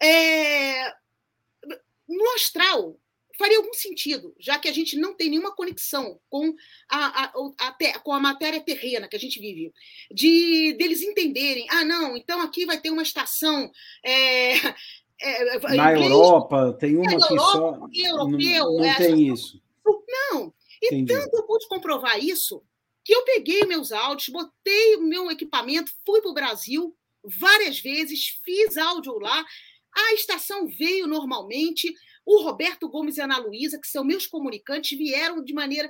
É... No astral, faria algum sentido, já que a gente não tem nenhuma conexão com a, a, a, com a matéria terrena que a gente vive, de deles entenderem, ah, não, então aqui vai ter uma estação. É, é, na inglês, Europa, tem uma é, que Europa, só. Europeu, não, não é, tem isso. Não. E Entendi. tanto eu pude comprovar isso que eu peguei meus áudios, botei o meu equipamento, fui para o Brasil várias vezes, fiz áudio lá. A estação veio normalmente, o Roberto Gomes e a Ana Luísa, que são meus comunicantes, vieram de maneira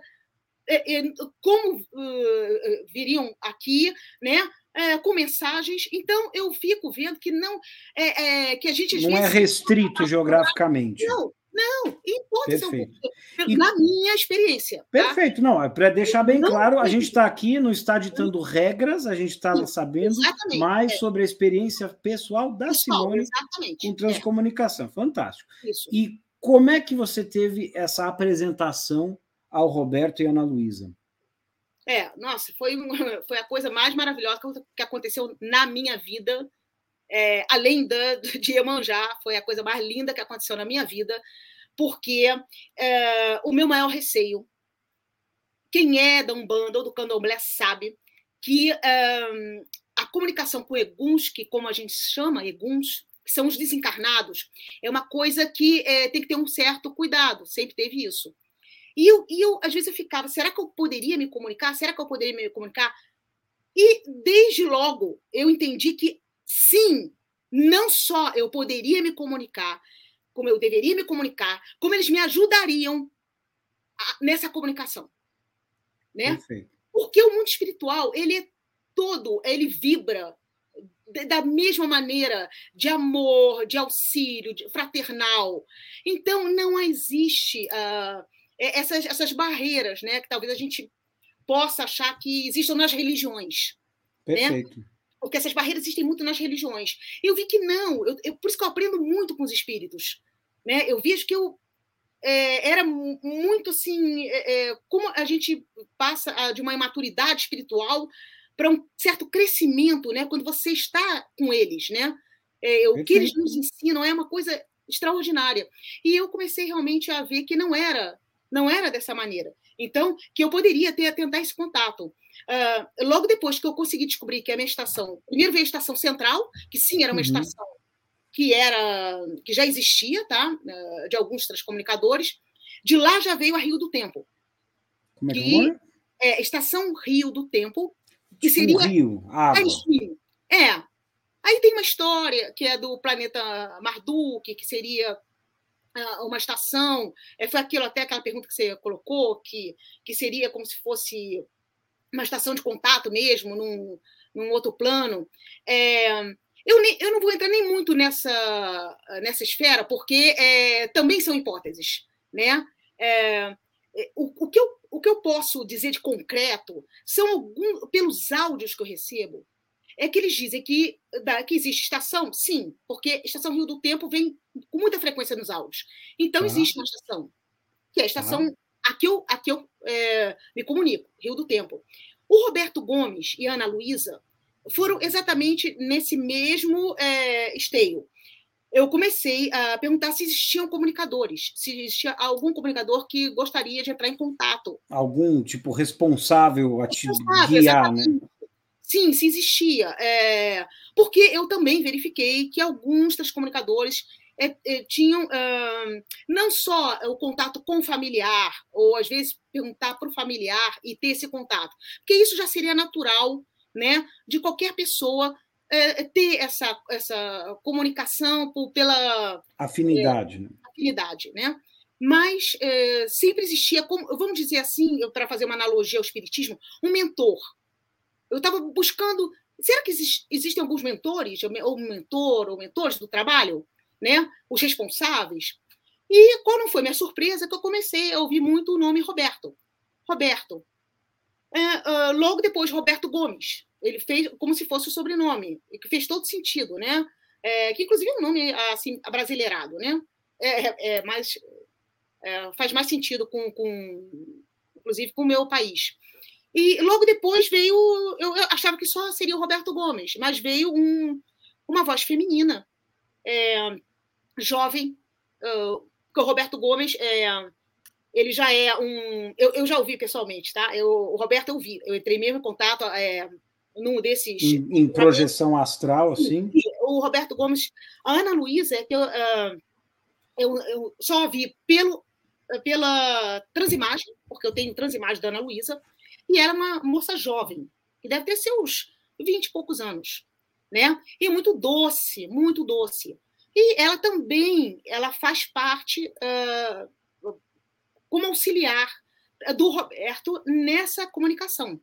como uh, viriam aqui, né? É, com mensagens. Então, eu fico vendo que não é, é que a gente não é restrito geograficamente. Não, não, hipótese e, na minha experiência. Tá? Perfeito, não, é para deixar bem não, claro, a gente está aqui, não está ditando regras, a gente está sabendo mais é. sobre a experiência pessoal da pessoal, Simone exatamente, com é. transcomunicação. É. Fantástico. Isso. E como é que você teve essa apresentação ao Roberto e Ana Luísa? É, nossa, foi, foi a coisa mais maravilhosa que aconteceu na minha vida é, além da, de Iemanjá, foi a coisa mais linda que aconteceu na minha vida, porque é, o meu maior receio, quem é da Umbanda ou do Candomblé sabe que é, a comunicação com eguns, que como a gente chama eguns, que são os desencarnados, é uma coisa que é, tem que ter um certo cuidado, sempre teve isso. E eu, e eu, às vezes, eu ficava, será que eu poderia me comunicar? Será que eu poderia me comunicar? E desde logo eu entendi que sim, não só eu poderia me comunicar, como eu deveria me comunicar, como eles me ajudariam nessa comunicação. Né? Porque o mundo espiritual, ele é todo, ele vibra da mesma maneira de amor, de auxílio, de fraternal. Então, não existe uh, essas, essas barreiras né, que talvez a gente possa achar que existam nas religiões. Né? Perfeito. Né? porque essas barreiras existem muito nas religiões. Eu vi que não, eu, eu, por isso que eu aprendo muito com os espíritos. Né? Eu vejo que eu é, era muito assim, é, é, como a gente passa de uma imaturidade espiritual para um certo crescimento, né? Quando você está com eles, né? É, o que eles nos ensinam é uma coisa extraordinária. E eu comecei realmente a ver que não era, não era dessa maneira. Então, que eu poderia ter tentar esse contato. Uh, logo depois que eu consegui descobrir que a minha estação, primeiro veio a estação central, que sim era uma uhum. estação que era que já existia, tá? Uh, de alguns transcomunicadores. De lá já veio a Rio do Tempo. Como é que, é? é estação Rio do Tempo, que seria o Rio, água. É. Aí tem uma história que é do planeta Marduk, que seria ah, uma estação, é, foi aquilo até aquela pergunta que você colocou, que, que seria como se fosse uma estação de contato mesmo, num, num outro plano. É, eu, nem, eu não vou entrar nem muito nessa, nessa esfera, porque é, também são hipóteses. Né? É, o, o, que eu, o que eu posso dizer de concreto são alguns, pelos áudios que eu recebo, é que eles dizem que, da, que existe estação, sim, porque estação Rio do Tempo vem com muita frequência nos áudios. Então, ah. existe uma estação, que é a estação ah. Aqui eu, aqui eu é, me comunico, Rio do Tempo. O Roberto Gomes e a Ana Luísa foram exatamente nesse mesmo é, esteio. Eu comecei a perguntar se existiam comunicadores, se existia algum comunicador que gostaria de entrar em contato. Algum tipo responsável a te responsável, guiar, né? Sim, se existia. É, porque eu também verifiquei que alguns dos comunicadores é, é, tinham uh, não só o contato com o familiar, ou às vezes perguntar para o familiar e ter esse contato, porque isso já seria natural né, de qualquer pessoa é, ter essa, essa comunicação por, pela afinidade. Né? afinidade, né? Mas é, sempre existia, como, vamos dizer assim, para fazer uma analogia ao espiritismo, um mentor. Eu estava buscando. Será que existe, existem alguns mentores, ou mentor, ou mentores do trabalho? né? Os responsáveis. E qual não foi minha surpresa que eu comecei a ouvir muito o nome Roberto. Roberto. É, uh, logo depois, Roberto Gomes. Ele fez como se fosse o sobrenome, que fez todo sentido, né? É, que inclusive é um nome assim brasileirado, né? É, é, é mais é, faz mais sentido com, com, inclusive com o meu país. E logo depois veio, eu achava que só seria o Roberto Gomes, mas veio um, uma voz feminina é, jovem, uh, que o Roberto Gomes ele já é um. Eu, eu já ouvi pessoalmente, tá? Eu, o Roberto eu vi, eu entrei mesmo em contato é, num desses. Em, em projeção astral, assim? O Roberto Gomes. A Ana Luísa, é que eu, uh, eu, eu só vi pelo, pela transimagem, porque eu tenho transimagem da Ana Luísa, e ela é uma moça jovem, que deve ter seus vinte e poucos anos né? E muito doce, muito doce. E ela também, ela faz parte uh, como auxiliar do Roberto nessa comunicação.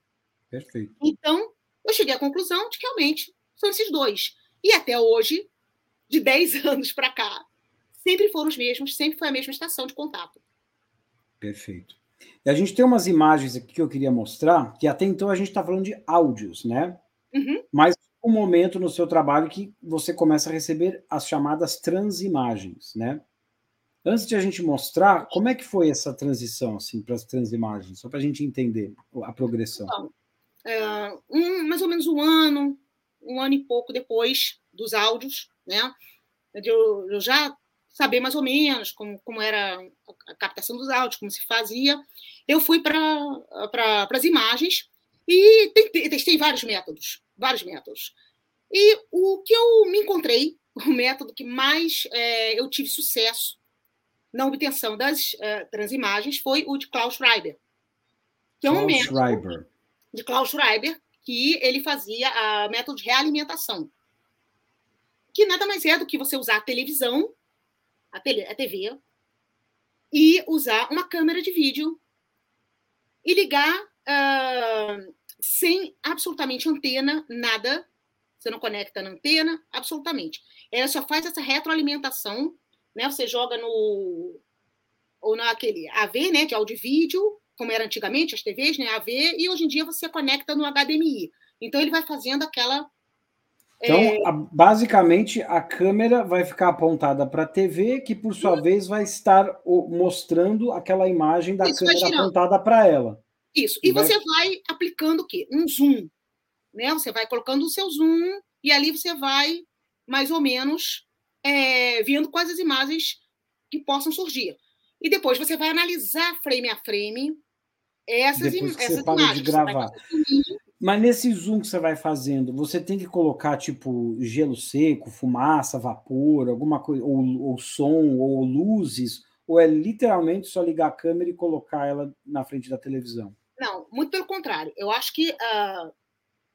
Perfeito. Então, eu cheguei à conclusão de que realmente são esses dois. E até hoje, de 10 anos para cá, sempre foram os mesmos, sempre foi a mesma estação de contato. Perfeito. E a gente tem umas imagens aqui que eu queria mostrar, que até então a gente está falando de áudios, né? Uhum. Mas um momento no seu trabalho que você começa a receber as chamadas transimagens, né? Antes de a gente mostrar, como é que foi essa transição assim para as transimagens, só para a gente entender a progressão. Então, é, um, mais ou menos um ano, um ano e pouco depois dos áudios, né? Eu, eu já saber mais ou menos como, como era a captação dos áudios, como se fazia. Eu fui para pra, as imagens e testei, testei vários métodos, vários métodos. E o que eu me encontrei, o método que mais é, eu tive sucesso na obtenção das é, transimagens foi o de Klaus Schreiber, que é um Klaus método Schreiber. De Klaus Schreiber, que ele fazia a método de realimentação, que nada mais é do que você usar a televisão a, tele, a TV, e usar uma câmera de vídeo e ligar uh, sem absolutamente antena, nada. Você não conecta na antena, absolutamente. Ela só faz essa retroalimentação, né? Você joga no ou naquele AV, né, de áudio e vídeo, como era antigamente as TVs, né, AV, e hoje em dia você conecta no HDMI. Então ele vai fazendo aquela então, é... a, basicamente, a câmera vai ficar apontada para a TV, que por sua vez vai estar o, mostrando aquela imagem da Isso, câmera apontada para ela. Isso. E, e vai... você vai aplicando o quê? Um zoom. Né? Você vai colocando o seu zoom e ali você vai, mais ou menos, é, vendo quais as imagens que possam surgir. E depois você vai analisar frame a frame essas, depois que essas você imagens. De gravar. Mas nesse zoom que você vai fazendo, você tem que colocar tipo gelo seco, fumaça, vapor, alguma coisa, ou, ou som, ou luzes, ou é literalmente só ligar a câmera e colocar ela na frente da televisão? Não, muito pelo contrário. Eu acho que uh,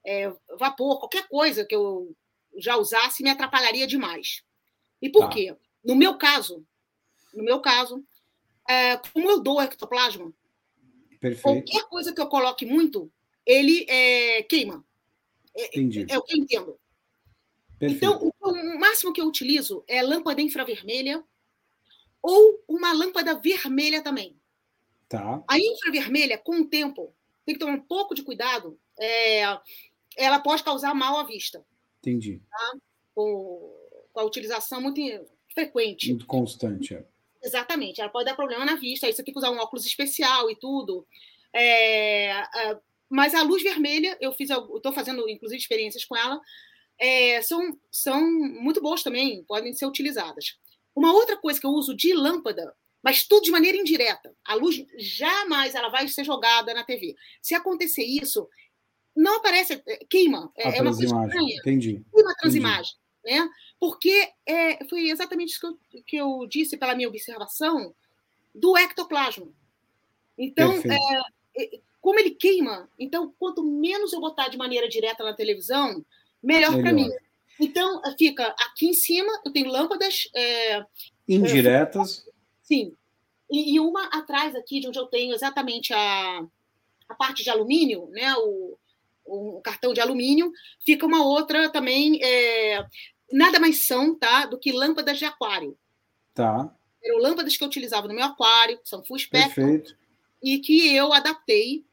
é, vapor, qualquer coisa que eu já usasse, me atrapalharia demais. E por tá. quê? No meu caso, no meu caso, é, como eu dou ectoplasma, Perfeito. qualquer coisa que eu coloque muito, ele é, queima. É, Entendi. É, é, o que eu entendo. Perfeito. Então, o, o máximo que eu utilizo é lâmpada infravermelha ou uma lâmpada vermelha também. Tá. A infravermelha, com o tempo, tem que tomar um pouco de cuidado, é, ela pode causar mal à vista. Entendi. Tá? Com, com, a utilização muito frequente. Muito constante. É. Exatamente. Ela pode dar problema na vista, aí você tem que usar um óculos especial e tudo. É, mas a luz vermelha, eu fiz, estou fazendo inclusive experiências com ela, é, são, são muito boas também, podem ser utilizadas. Uma outra coisa que eu uso de lâmpada, mas tudo de maneira indireta. A luz jamais ela vai ser jogada na TV. Se acontecer isso, não aparece, é, queima. É, é uma coisa estranha. Entendi. Queima a transimagem. Né? Porque é, foi exatamente isso que eu, que eu disse pela minha observação do ectoplasma. Então, é, como ele queima, então quanto menos eu botar de maneira direta na televisão, melhor, melhor. para mim. Então fica aqui em cima, eu tenho lâmpadas é, indiretas. É, sim. E, e, uma atrás aqui, de onde eu tenho exatamente a, a parte de alumínio, né, o, o cartão de alumínio, fica uma outra também, é, nada mais são, tá, do que lâmpadas de aquário. Tá. Eram lâmpadas que eu utilizava no meu aquário, são full spectrum. Perfeito. E que eu adaptei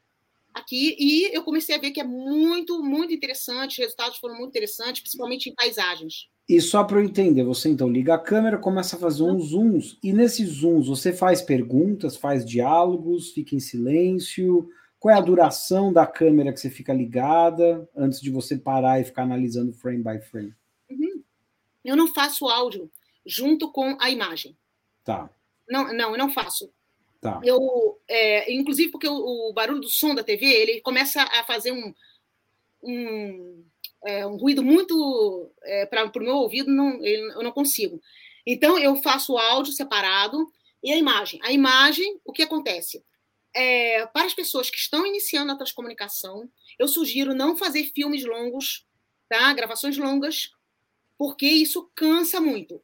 aqui e eu comecei a ver que é muito, muito interessante, os resultados foram muito interessantes, principalmente em paisagens. E só para eu entender, você então liga a câmera, começa a fazer uns zooms, e nesses zooms você faz perguntas, faz diálogos, fica em silêncio. Qual é a duração da câmera que você fica ligada antes de você parar e ficar analisando frame by frame? Eu não faço áudio junto com a imagem. Tá. Não, não, eu não faço. Tá. Eu, é, inclusive porque o, o, barulho do som da TV ele começa a fazer um, um, é, um ruído muito é, para o meu ouvido, não, eu não consigo. Então eu faço o áudio separado e a imagem. A imagem, o que acontece? É, para as pessoas que estão iniciando a transcomunicação, eu sugiro não fazer filmes longos, tá? Gravações longas, porque isso cansa muito.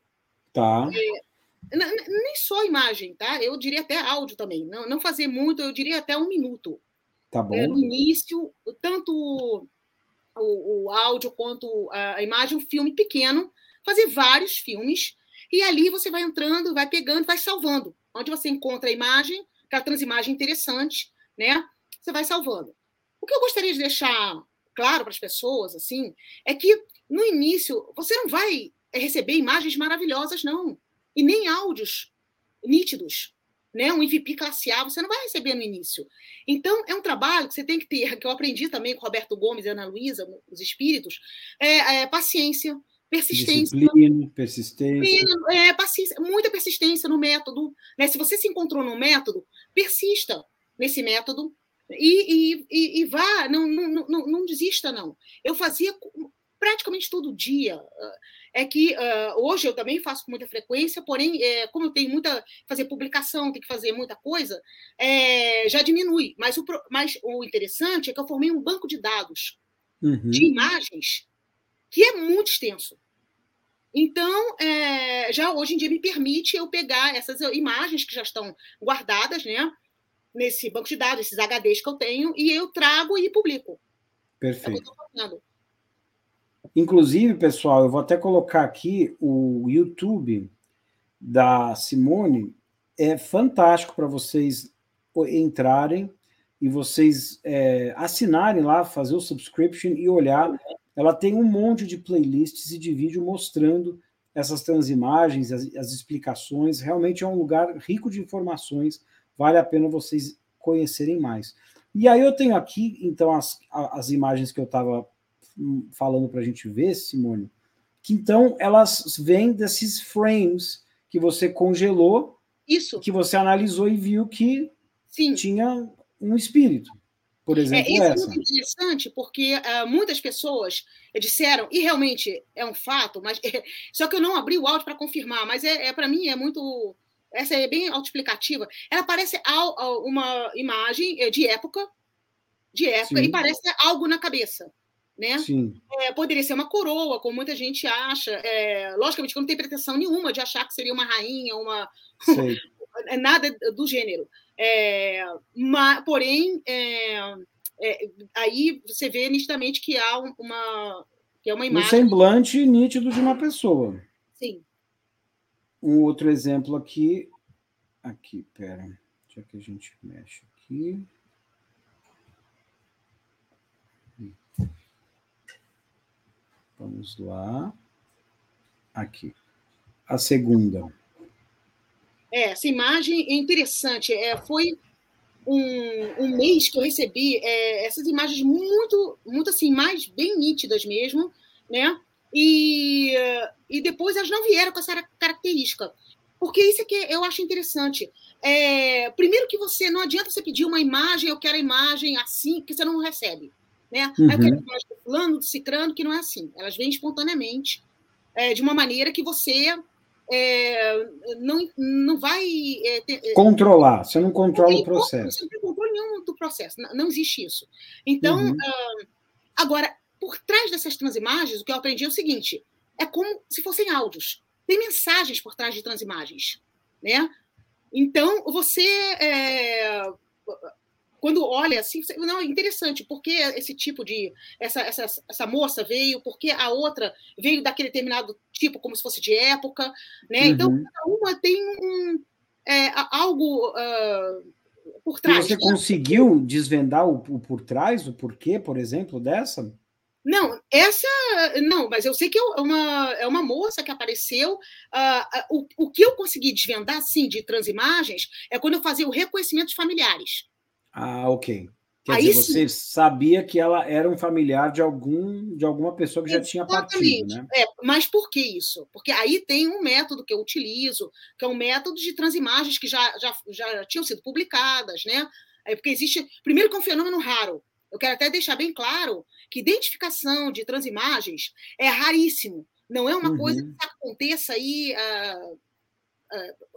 Tá. É, nem só imagem, tá? Eu diria até áudio também. Não, não fazer muito, eu diria até um minuto. Tá bom. É, no início, tanto o, o áudio quanto a imagem, um filme pequeno, fazer vários filmes, e ali você vai entrando, vai pegando, vai salvando. Onde você encontra a imagem, aquela transimagem interessante, né? Você vai salvando. O que eu gostaria de deixar claro para as pessoas, assim, é que no início você não vai receber imagens maravilhosas, não, e nem áudios nítidos, né? Um MVP classe A você não vai receber no início. Então é um trabalho que você tem que ter, que eu aprendi também com Roberto Gomes e Ana Luísa, os espíritos, é, é paciência, persistência. Disciplina, persistência. É, paciência, muita persistência no método. Né? Se você se encontrou no método, persista nesse método e, e, e, e vá, não, não, não, não desista, não. Eu fazia praticamente todo dia. É que uh, hoje eu também faço com muita frequência, porém, é, como eu tenho muita. fazer publicação, tem que fazer muita coisa, é, já diminui. Mas o, mas o interessante é que eu formei um banco de dados uhum. de imagens que é muito extenso. Então, é, já hoje em dia me permite eu pegar essas imagens que já estão guardadas, né? Nesse banco de dados, esses HDs que eu tenho, e eu trago e publico. Perfeito. É Inclusive, pessoal, eu vou até colocar aqui o YouTube da Simone. É fantástico para vocês entrarem e vocês é, assinarem lá, fazer o subscription e olhar ela tem um monte de playlists e de vídeo mostrando essas transimagens, as, as explicações. Realmente é um lugar rico de informações, vale a pena vocês conhecerem mais. E aí eu tenho aqui, então, as, as imagens que eu estava falando para a gente ver, Simone, que então elas vêm desses frames que você congelou, isso, que você analisou e viu que Sim. tinha um espírito por é, exemplo, é, isso essa. é muito interessante porque uh, muitas pessoas disseram, e realmente é um fato, mas só que eu não abri o áudio para confirmar, mas é, é para mim é muito essa é bem autoexplicativa. Ela parece uma imagem eh, de época, de época, Sim. e parece algo na cabeça. Né? É, poderia ser uma coroa, como muita gente acha. É, logicamente, que não tem pretensão nenhuma de achar que seria uma rainha, uma nada do gênero. É, mas, porém, é, é, aí você vê nitidamente que há uma, que é uma imagem. Um semblante nítido de uma pessoa. Sim. Um outro exemplo aqui. Aqui, pera. Já que a gente mexe aqui. Vamos lá. Aqui. A segunda. É, essa imagem é interessante. É, foi um, um mês que eu recebi é, essas imagens muito, muito assim, mais bem nítidas mesmo, né? E, e depois elas não vieram com essa característica. Porque isso é que eu acho interessante. É, primeiro que você não adianta você pedir uma imagem, eu quero a imagem assim, que você não recebe. Né? Uhum. Aí eu quero a imagem do fulano, do cicrano, que não é assim. Elas vêm espontaneamente, é, de uma maneira que você é, não, não vai. É, ter, é, controlar, você não controla o processo. Você não tem controle nenhum do processo, não, não existe isso. Então, uhum. uh, agora, por trás dessas transimagens, o que eu aprendi é o seguinte: é como se fossem áudios. Tem mensagens por trás de transimagens. Né? Então, você. É, quando olha assim, não, é interessante, porque esse tipo de. Essa, essa, essa moça veio, porque a outra veio daquele determinado tipo, como se fosse de época, né? Então, uhum. Então, cada uma tem um, é, algo uh, por trás. E você conseguiu desvendar o, o por trás, o porquê, por exemplo, dessa? Não, essa não, mas eu sei que é uma, é uma moça que apareceu. Uh, o, o que eu consegui desvendar, sim, de transimagens, é quando eu fazia o reconhecimento de familiares. Ah, ok. Quer Aí, dizer, você sim. sabia que ela era um familiar de algum de alguma pessoa que Exatamente. já tinha partido, né? É, mas por que isso? Porque aí tem um método que eu utilizo, que é um método de transimagens que já, já, já tinham sido publicadas, né? É porque existe, primeiro que é um fenômeno raro. Eu quero até deixar bem claro que identificação de transimagens é raríssimo. Não é uma uhum. coisa que aconteça aí uh,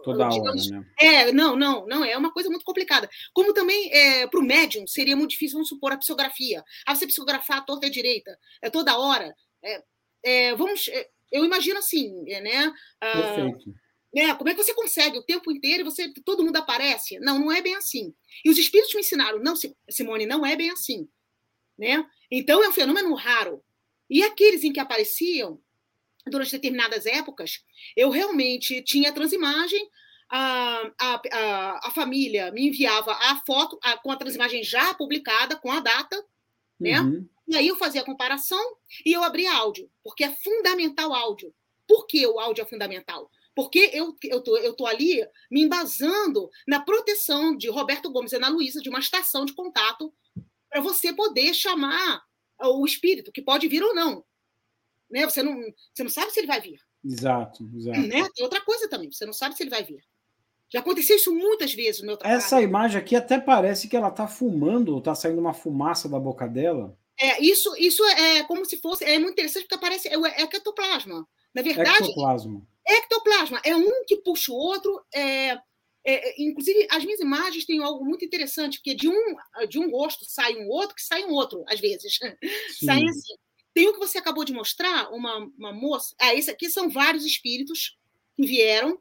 Toda digamos, hora, né? É, não, não, não, é uma coisa muito complicada. Como também é, para o médium seria muito difícil, vamos supor, a psicografia. Ah, você psicografar a torta e a direita, é toda hora. É, é, vamos, é, eu imagino assim, é, né? Ah, Perfeito. né? Como é que você consegue o tempo inteiro e você todo mundo aparece? Não, não é bem assim. E os espíritos me ensinaram, não, Simone, não é bem assim, né? Então é um fenômeno raro. E aqueles em que apareciam durante determinadas épocas, eu realmente tinha transimagem, a, a, a, a família me enviava a foto a, com a transimagem já publicada, com a data, né? Uhum. E aí eu fazia a comparação e eu abria áudio, porque é fundamental áudio. Por que o áudio é fundamental? Porque eu estou eu tô, eu tô ali me embasando na proteção de Roberto Gomes e Ana Luísa, de uma estação de contato, para você poder chamar o espírito, que pode vir ou não. Né? Você, não, você não sabe se ele vai vir. Exato, exato. Né? Tem outra coisa também, você não sabe se ele vai vir. Já aconteceu isso muitas vezes no meu trabalho. Essa imagem aqui até parece que ela está fumando, está saindo uma fumaça da boca dela. É, isso, isso é como se fosse. É muito interessante porque parece. É, é ectoplasma. Na verdade. Ectoplasma. Ectoplasma. É um que puxa o outro. É, é, é, inclusive, as minhas imagens têm algo muito interessante, porque de um, de um rosto sai um outro, que sai um outro, às vezes. Saem assim. Tem um que você acabou de mostrar, uma, uma moça. Ah, esse aqui são vários espíritos que vieram.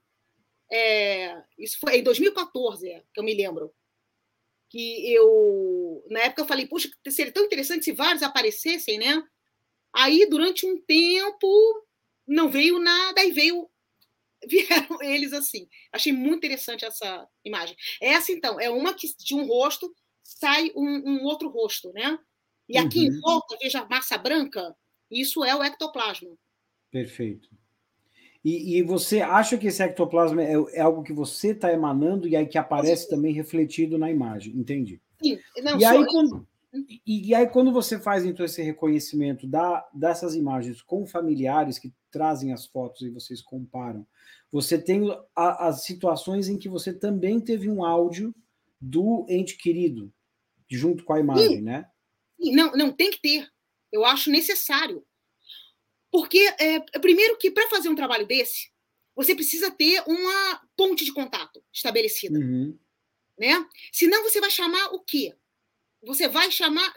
É, isso foi em 2014, que eu me lembro que eu, na época, eu falei, puxa, seria tão interessante se vários aparecessem, né? Aí, durante um tempo, não veio nada, aí veio, vieram eles assim. Achei muito interessante essa imagem. Essa, então, é uma que de um rosto sai um, um outro rosto, né? E aqui uhum. em volta, veja a massa branca, isso é o ectoplasma. Perfeito. E, e, você acha que esse ectoplasma é, é algo que você está emanando e aí que aparece também refletido na imagem? Entendi. Sim. Não, e, aí, quando, e, e, aí, quando você faz então esse reconhecimento da, dessas imagens com familiares que trazem as fotos e vocês comparam, você tem a, as situações em que você também teve um áudio do ente querido junto com a imagem, Sim. né? Não, não tem que ter. Eu acho necessário. Porque, é, primeiro, que para fazer um trabalho desse, você precisa ter uma ponte de contato estimabelecida. Uhum. Né? Senão, você vai chamar o quê? Você vai chamar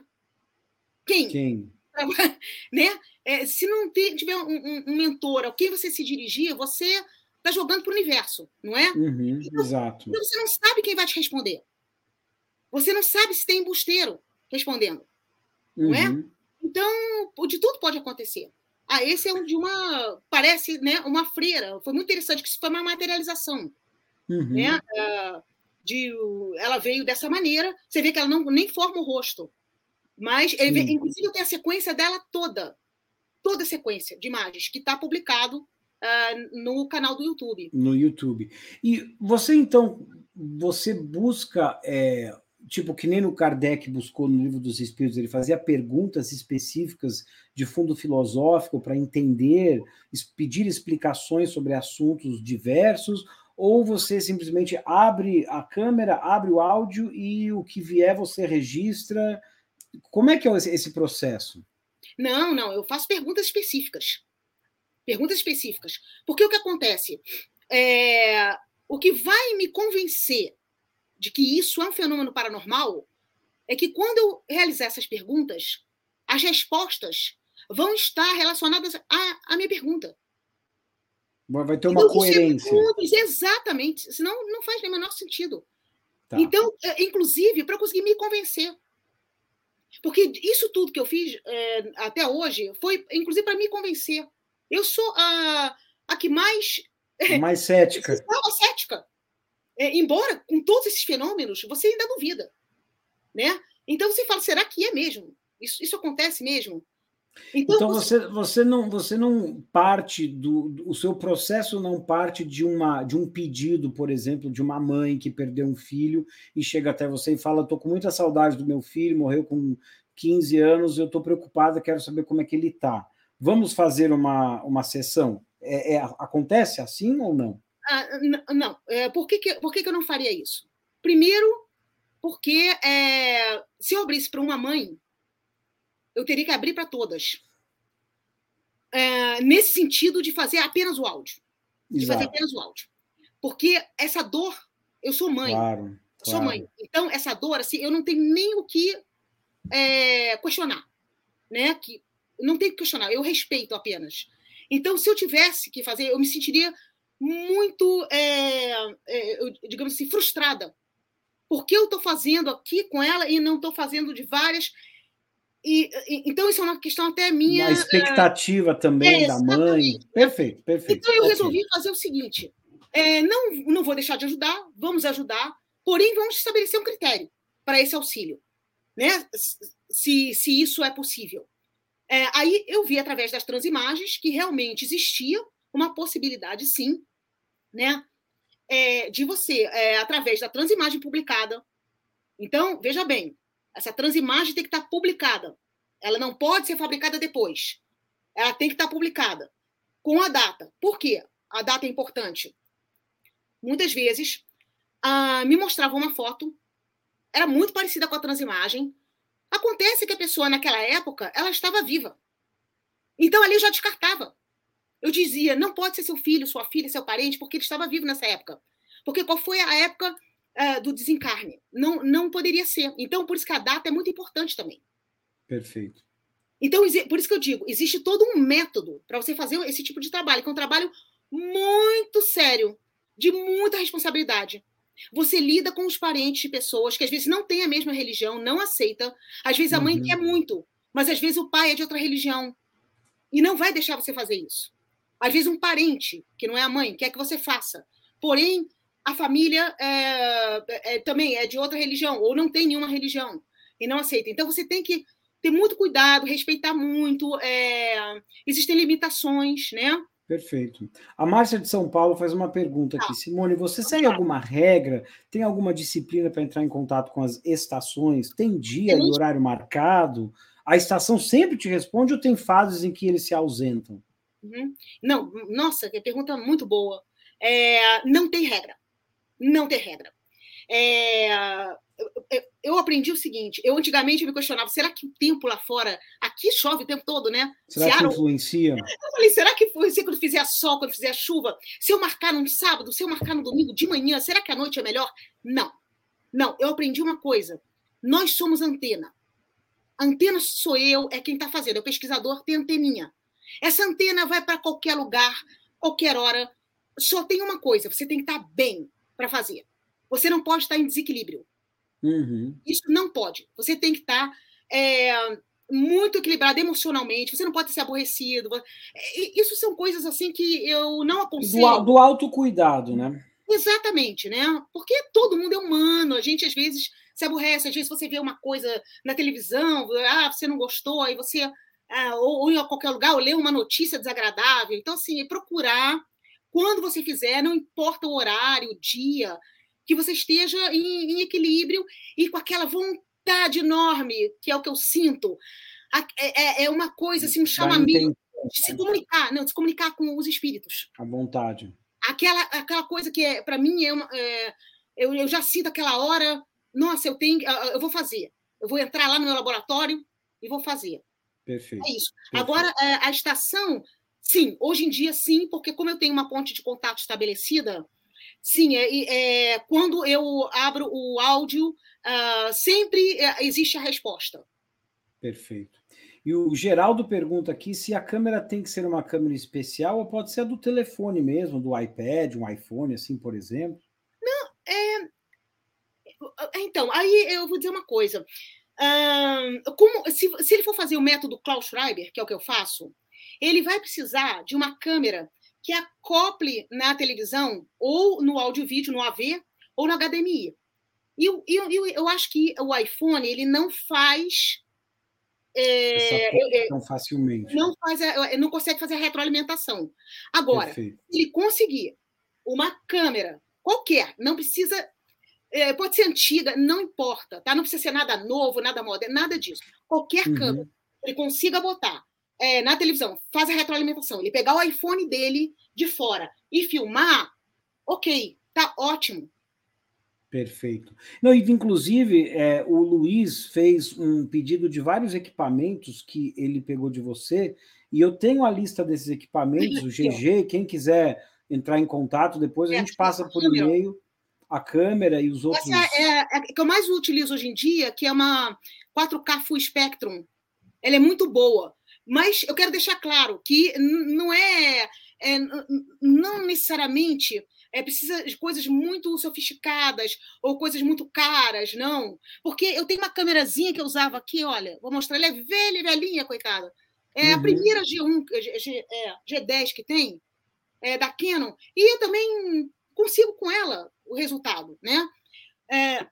quem? Quem? né? É, se não tiver um, um, um, mentor a quem você se dirigir, você está jogando para o universo, não é? Uhum, então, exato. Então você não sabe quem vai te responder. Você não sabe se tem embusteiro respondendo? Uhum. é? Então, de tudo pode acontecer. Ah, esse é um de uma. Parece né, uma freira. Foi muito interessante, que isso foi uma materialização. Uhum. Né? Uh, de, ela veio dessa maneira. Você vê que ela não, nem forma o rosto. Mas, ele, inclusive, tem a sequência dela toda. Toda a sequência de imagens, que está publicado uh, no canal do YouTube. No YouTube. E você, então, você busca é, tipo, que nem no Kardec buscou no livro dos Espíritos, ele fazia perguntas específicas de fundo filosófico para entender, pedir explicações sobre assuntos diversos, ou você simplesmente abre a câmera, abre o áudio e o que vier você registra? Como é que é esse processo? Não, não, eu faço perguntas específicas. Perguntas específicas. Porque o que acontece? É, o que vai me convencer de que isso é um fenômeno paranormal é que quando eu realizar essas perguntas, as respostas vão estar relacionadas à, à minha pergunta. Vai ter uma então, coerência. Perguntas, exatamente, senão não faz o menor sentido. Tá. Então, é, inclusive, para conseguir me convencer. Porque isso tudo que eu fiz é, até hoje foi, inclusive, para me convencer. Eu sou a, a que mais. Mais cética. cética. É, embora com todos esses fenômenos, você ainda duvida. Né? Então você fala, será que é mesmo? Isso, isso acontece mesmo? Então, então você, você, não, você não parte do. O seu processo não parte de, uma, de um pedido, por exemplo, de uma mãe que perdeu um filho e chega até você e fala: estou com muita saudade do meu filho, morreu com 15 anos, eu estou preocupada, quero saber como é que ele está. Vamos fazer uma, uma sessão? É, é, acontece assim ou não? Ah, não, é, por, que, que, por que, que eu não faria isso? Primeiro, porque é, se eu abrisse para uma mãe, eu teria que abrir para todas. É, nesse sentido de fazer apenas o áudio. De Exato. fazer apenas o áudio. Porque essa dor, eu sou mãe. Claro, eu sou mãe. Então, essa dor, assim, eu não tenho nem o que é, questionar. Né? Que, não tenho que questionar, eu respeito apenas. Então, se eu tivesse que fazer, eu me sentiria muito, é, é, digamos assim, frustrada. Por que eu estou fazendo aqui com ela e não estou fazendo de várias? E, e, então, isso é uma questão até minha. A expectativa também é, da mãe. Perfeito, perfeito. Então, eu resolvi fazer o seguinte: é, não, não vou deixar de ajudar, vamos ajudar, porém, vamos estabelecer um critério para esse auxílio, né? se, se isso é possível. É, aí eu vi através das transimagens que realmente existia uma possibilidade, sim, né, é, de você, é, através da transimagem publicada. Então, veja bem, essa transimagem tem que estar publicada. Ela não pode ser fabricada depois. Ela tem que estar publicada com a data. Por quê? A data é importante. Muitas vezes ah, me mostrava uma foto, era muito parecida com a transimagem. Acontece que a pessoa, naquela época, ela estava viva. Então ali eu já descartava. Eu dizia, não pode ser seu filho, sua filha, seu parente, porque ele estava vivo nessa época. Porque qual foi a época uh, do desencarne? Não, não poderia ser. Então, por isso que a data é muito importante também. Perfeito. Então, por isso que eu digo, existe todo um método para você fazer esse tipo de trabalho, que é um trabalho muito sério, de muita responsabilidade. Você lida com os parentes de pessoas que às vezes não têm a mesma religião, não aceita. Às vezes a mãe uhum. quer muito, mas às vezes o pai é de outra religião e não vai deixar você fazer isso. Às vezes, um parente, que não é a mãe, quer que você faça. Porém, a família é, é, também é de outra religião, ou não tem nenhuma religião, e não aceita. Então, você tem que ter muito cuidado, respeitar muito. É, existem limitações, né? Perfeito. A Márcia de São Paulo faz uma pergunta aqui. Ah, Simone, você segue alguma regra? Tem alguma disciplina para entrar em contato com as estações? Tem dia e horário marcado? A estação sempre te responde ou tem fases em que eles se ausentam? Uhum. Não, nossa, que pergunta muito boa. É, não tem regra. Não tem regra. É, eu, eu, aprendi o seguinte: eu antigamente me questionava, será que o tempo lá fora, aqui chove o tempo todo, né? Será que influencia? Eu falei, será que influencia quando fizer sol, quando fizer chuva? Se eu marcar num sábado, se eu marcar no domingo de manhã, será que a noite é melhor? Não. Não, eu aprendi uma coisa: nós somos antena. Antena sou eu, é quem está fazendo, é o pesquisador, tem anteninha. Essa antena vai para qualquer lugar, qualquer hora. Só tem uma coisa: você tem que estar tá bem para fazer. Você não pode estar em desequilíbrio. Uhum. Isso não pode. Você tem que estar tá, é, muito equilibrado emocionalmente. Você não pode ser aborrecido. Isso são coisas assim que eu não aconselho. Do, do autocuidado, né? Exatamente, né? Porque todo mundo é humano. A gente às vezes se aborrece. Às vezes você vê uma coisa na televisão, ah, você não gostou, aí você ou, ou, em qualquer lugar, ou ler uma notícia desagradável. Então, assim, procurar, quando você fizer, não importa o horário, o dia, que você esteja em, em equilíbrio e com aquela vontade enorme, que é o que eu sinto. É, é, é uma coisa, assim, um chamamento de se comunicar, não, de se comunicar com os espíritos. À vontade. Aquela, aquela coisa que, é, para mim, é, uma, é eu, eu já sinto aquela hora, nossa, eu tenho, eu vou fazer. Eu vou entrar lá no meu laboratório e vou fazer. Perfeito. É isso. Perfeito. Agora, é, a estação, sim, hoje em dia sim, porque como eu tenho uma ponte de contato estabelecida, sim, é, é quando eu abro o áudio, uh, sempre é, existe a resposta. Perfeito. E o Geraldo pergunta aqui se a câmera tem que ser uma câmera especial ou pode ser a do telefone mesmo, do iPad, um iPhone, assim, por exemplo. Não, é. Então, aí eu vou dizer uma coisa como, se, se ele for fazer o método Klaus Schreiber, que é o que eu faço, ele vai precisar de uma câmera que acople na televisão ou no áudio-vídeo, no AV, ou no HDMI. E eu, eu, eu, acho que o iPhone ele não faz é, tão facilmente. Não, faz, não consegue fazer a retroalimentação. Agora, Perfeito. se ele conseguir uma câmera qualquer, não precisa é, pode ser antiga, não importa, tá? Não precisa ser nada novo, nada moderno, nada disso. Qualquer uhum. câmera ele consiga botar é, na televisão, faz a retroalimentação, ele pegar o iPhone dele de fora e filmar, ok, tá ótimo. Perfeito. Não, inclusive, é, o Luiz fez um pedido de vários equipamentos que ele pegou de você, e eu tenho a lista desses equipamentos, o GG, quem quiser entrar em contato, depois a é, gente passa por e-mail a câmera e os outros. Essa é, é, é, que eu mais utilizo hoje em dia, que é uma 4K Full Spectrum. Ela é muito boa. Mas eu quero deixar claro que não é, é, não necessariamente é, precisa de coisas muito sofisticadas ou coisas muito caras, não. Porque eu tenho uma câmerazinha que eu usava aqui, olha, vou mostrar, ela é velha, velhinha, coitada. É uhum. a primeira G1, G, é, G10 que tem, é, da Canon, e eu também consigo com ela o resultado, né? É,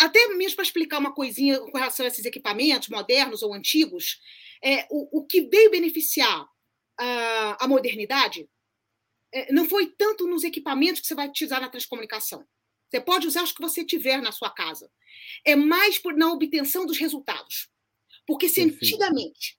até mesmo para explicar uma coisinha com relação a esses equipamentos modernos ou antigos, é, o, o que veio beneficiar a, a modernidade é, não foi tanto nos equipamentos que você vai utilizar na transcomunicação. Você pode usar os que você tiver na sua casa. É mais por, na obtenção dos resultados. Porque se antigamente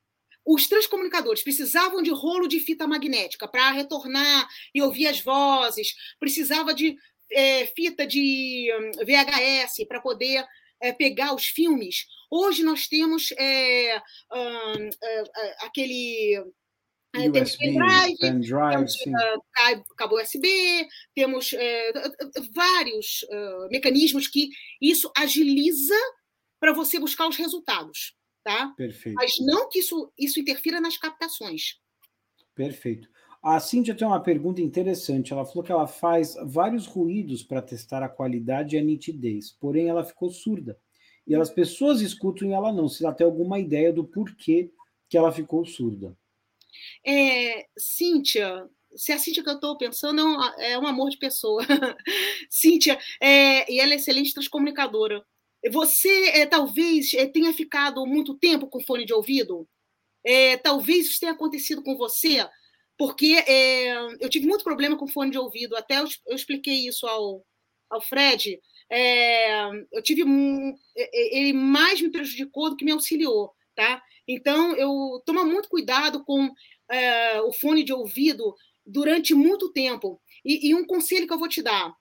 os transcomunicadores precisavam de rolo de fita magnética para retornar e ouvir as vozes, precisava de é, fita de hum, VHS para poder é, pegar os filmes. Hoje nós temos é, um, é, é, aquele USB, temos pendrive, pendrive temos uh, cabo USB, temos uh, vários uh, mecanismos que isso agiliza para você buscar os resultados, tá? Perfeito. Mas não que isso, isso interfira nas captações. Perfeito. A Cíntia tem uma pergunta interessante. Ela falou que ela faz vários ruídos para testar a qualidade e a nitidez, porém ela ficou surda. E as pessoas escutam e ela não. Se ela tem alguma ideia do porquê que ela ficou surda. É, Cíntia, se a Cíntia que eu estou pensando é um, é um, amor de pessoa. Cíntia, é, e ela é excelente transcomunicadora. Você é, talvez é, tenha ficado muito tempo com fone de ouvido? É, talvez isso tenha acontecido com você, porque eu tive muito problema com fone de ouvido. Até eu, eu expliquei isso ao, ao Fred. eu tive ele mais me prejudicou do que me auxiliou, tá? Então, eu tomo muito cuidado com o fone de ouvido durante muito tempo. E, e, um conselho que eu vou te dar,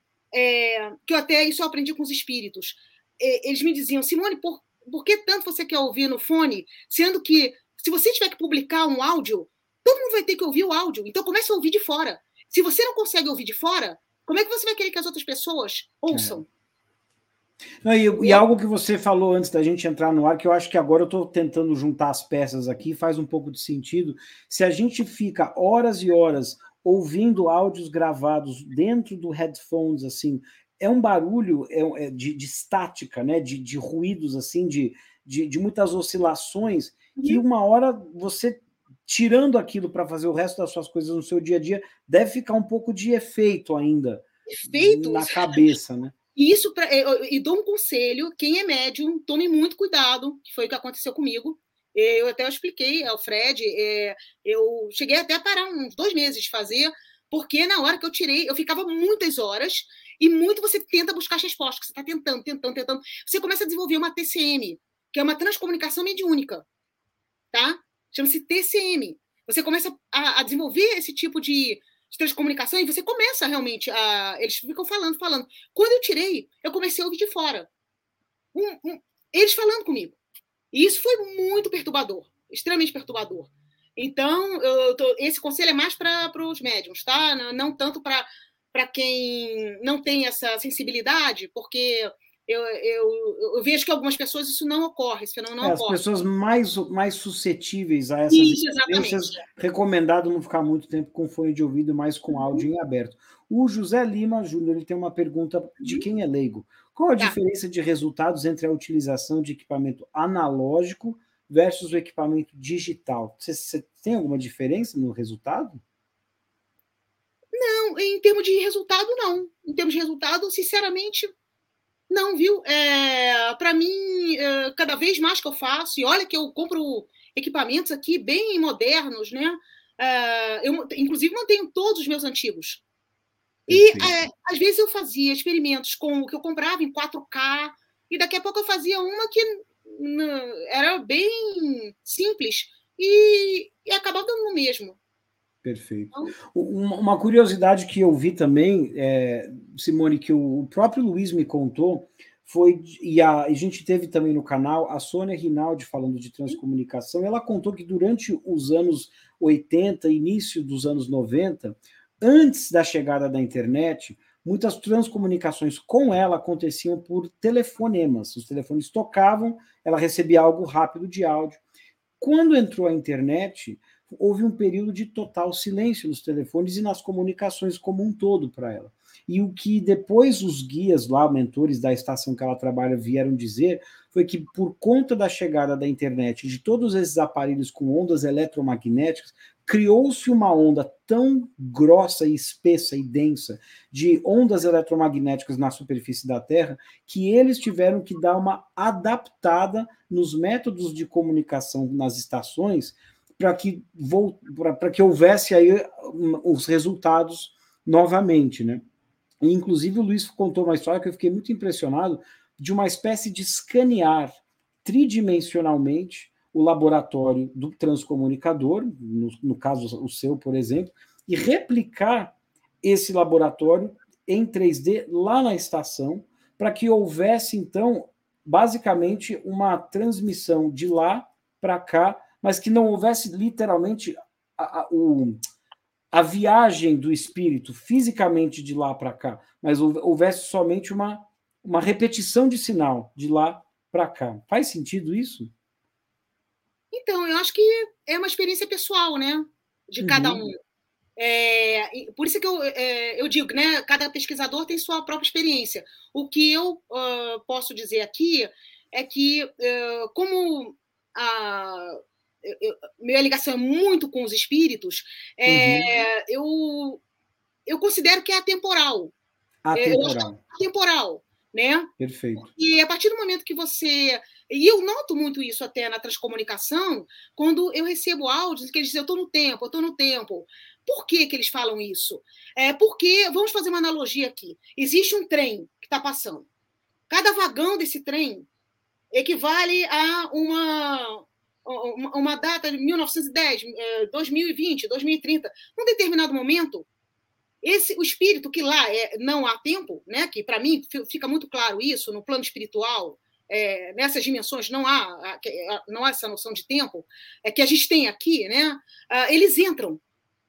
que eu até isso eu aprendi com os espíritos, eles me diziam, Simone, por, por que tanto você quer ouvir no fone, sendo que se você tiver que publicar um áudio, todo mundo vai ter que ouvir o áudio. Então comece a ouvir de fora. Se você não consegue ouvir de fora, como é que você vai querer que as outras pessoas ouçam? É. Não, e, e, algo que você falou antes da gente entrar no ar, que eu acho que agora eu estou tentando juntar as peças aqui, faz um pouco de sentido. Se a gente fica horas e horas ouvindo áudios gravados dentro do headphones, assim, é um barulho é, é de, de, estática, né? De, de ruídos, assim, de, de, de, muitas oscilações, que uhum. uma hora você tirando aquilo para fazer o resto das suas coisas no seu dia a dia, deve ficar um pouco de efeito ainda efeito? na cabeça, né? E isso pra, e dou um conselho: quem é médium, tome muito cuidado, que foi o que aconteceu comigo. Eu até expliquei ao Fred, é, eu cheguei até a parar uns dois meses de fazer, porque na hora que eu tirei, eu ficava muitas horas, e muito você tenta buscar as respostas, você está tentando, tentando, tentando. Você começa a desenvolver uma TCM, que é uma transcomunicação mediúnica, tá? Chama-se TCM. Você começa a, a desenvolver esse tipo de, de transcomunicação e você começa realmente a. Eles ficam falando, falando. Quando eu tirei, eu comecei a ouvir de fora. Um, um, eles falando comigo. E isso foi muito perturbador, extremamente perturbador. Então, tô, esse conselho é mais para os médiums, tá? Não, não tanto para quem não tem essa sensibilidade, porque eu, eu, eu, vejo que algumas pessoas isso não ocorre, esse fenômeno não é, ocorre. As pessoas mais, mais suscetíveis a essas isso, experiências, recomendado não ficar muito tempo com fone de ouvido, mais com uhum. áudio em aberto. O José Lima Júnior ele tem uma pergunta de uhum. quem é leigo. Qual a tá. diferença de resultados entre a utilização de equipamento analógico versus o equipamento digital? Você, você tem alguma diferença no resultado? Não, em termos de resultado, não. Em termos de resultado, sinceramente, não, viu? É, para mim, é, cada vez mais que eu faço, e olha que eu compro equipamentos aqui bem modernos, né? É, eu, inclusive, mantenho todos os meus antigos. E é, às vezes eu fazia experimentos com o que eu comprava em 4K, e daqui a pouco eu fazia uma que era bem simples e, e acabava dando no mesmo. Perfeito. Então uma curiosidade que eu vi também, é, Simone, que o próprio Luiz me contou, foi, e a, a gente teve também no canal a Sônia Rinaldi falando de transcomunicação, ela contou que durante os anos 80, início dos anos 90, antes da chegada da internet, muitas transcomunicações com ela aconteciam por telefonemas. Os telefones tocavam, ela recebia algo rápido de áudio. Quando entrou a internet, houve um período de total silêncio nos telefones e nas comunicações como um todo para ela. E o que depois os guias lá, mentores da estação que ela trabalha, vieram dizer foi que por conta da chegada da internet, de todos esses aparelhos com ondas eletromagnéticas, criou-se uma onda tão grossa e espessa e densa de ondas eletromagnéticas na superfície da Terra que eles tiveram que dar uma adaptada nos métodos de comunicação nas estações para que, para que houvesse aí hum, os resultados novamente, né? E, inclusive, o Luiz contou uma história que eu fiquei muito impressionado de uma espécie de escanear tridimensionalmente o laboratório do transcomunicador, no, no caso o seu, por exemplo, e replicar esse laboratório em 3D lá na estação, para que houvesse, então, basicamente uma transmissão de lá para cá, mas que não houvesse literalmente a, a, o, a viagem do espírito fisicamente de lá para cá, mas houvesse somente uma, uma repetição de sinal de lá para cá. Faz sentido isso? Então, eu acho que é uma experiência pessoal, né? De cada uhum. um. É, por isso que eu, é, eu digo, né? Cada pesquisador tem sua própria experiência. O que eu uh, posso dizer aqui é que, uh, como a, eu, minha ligação é muito com os espíritos, é, uhum. eu, eu considero que é atemporal. Atemporal. É atemporal, né? Perfeito. E a partir do momento que você. E eu noto muito isso até na transcomunicação, quando eu recebo áudios que eles dizem, eu estou no tempo, eu estou no tempo. Por que, que eles falam isso? É porque, vamos fazer uma analogia aqui. Existe um trem que está passando. Cada vagão desse trem equivale a uma, uma data de 1910, 2020, 2030, num determinado momento, esse o espírito que lá é, não há tempo, né? Que para mim fica muito claro isso no plano espiritual, é, nessas dimensões não há não há essa noção de tempo é que a gente tem aqui, né? Uh, eles entram.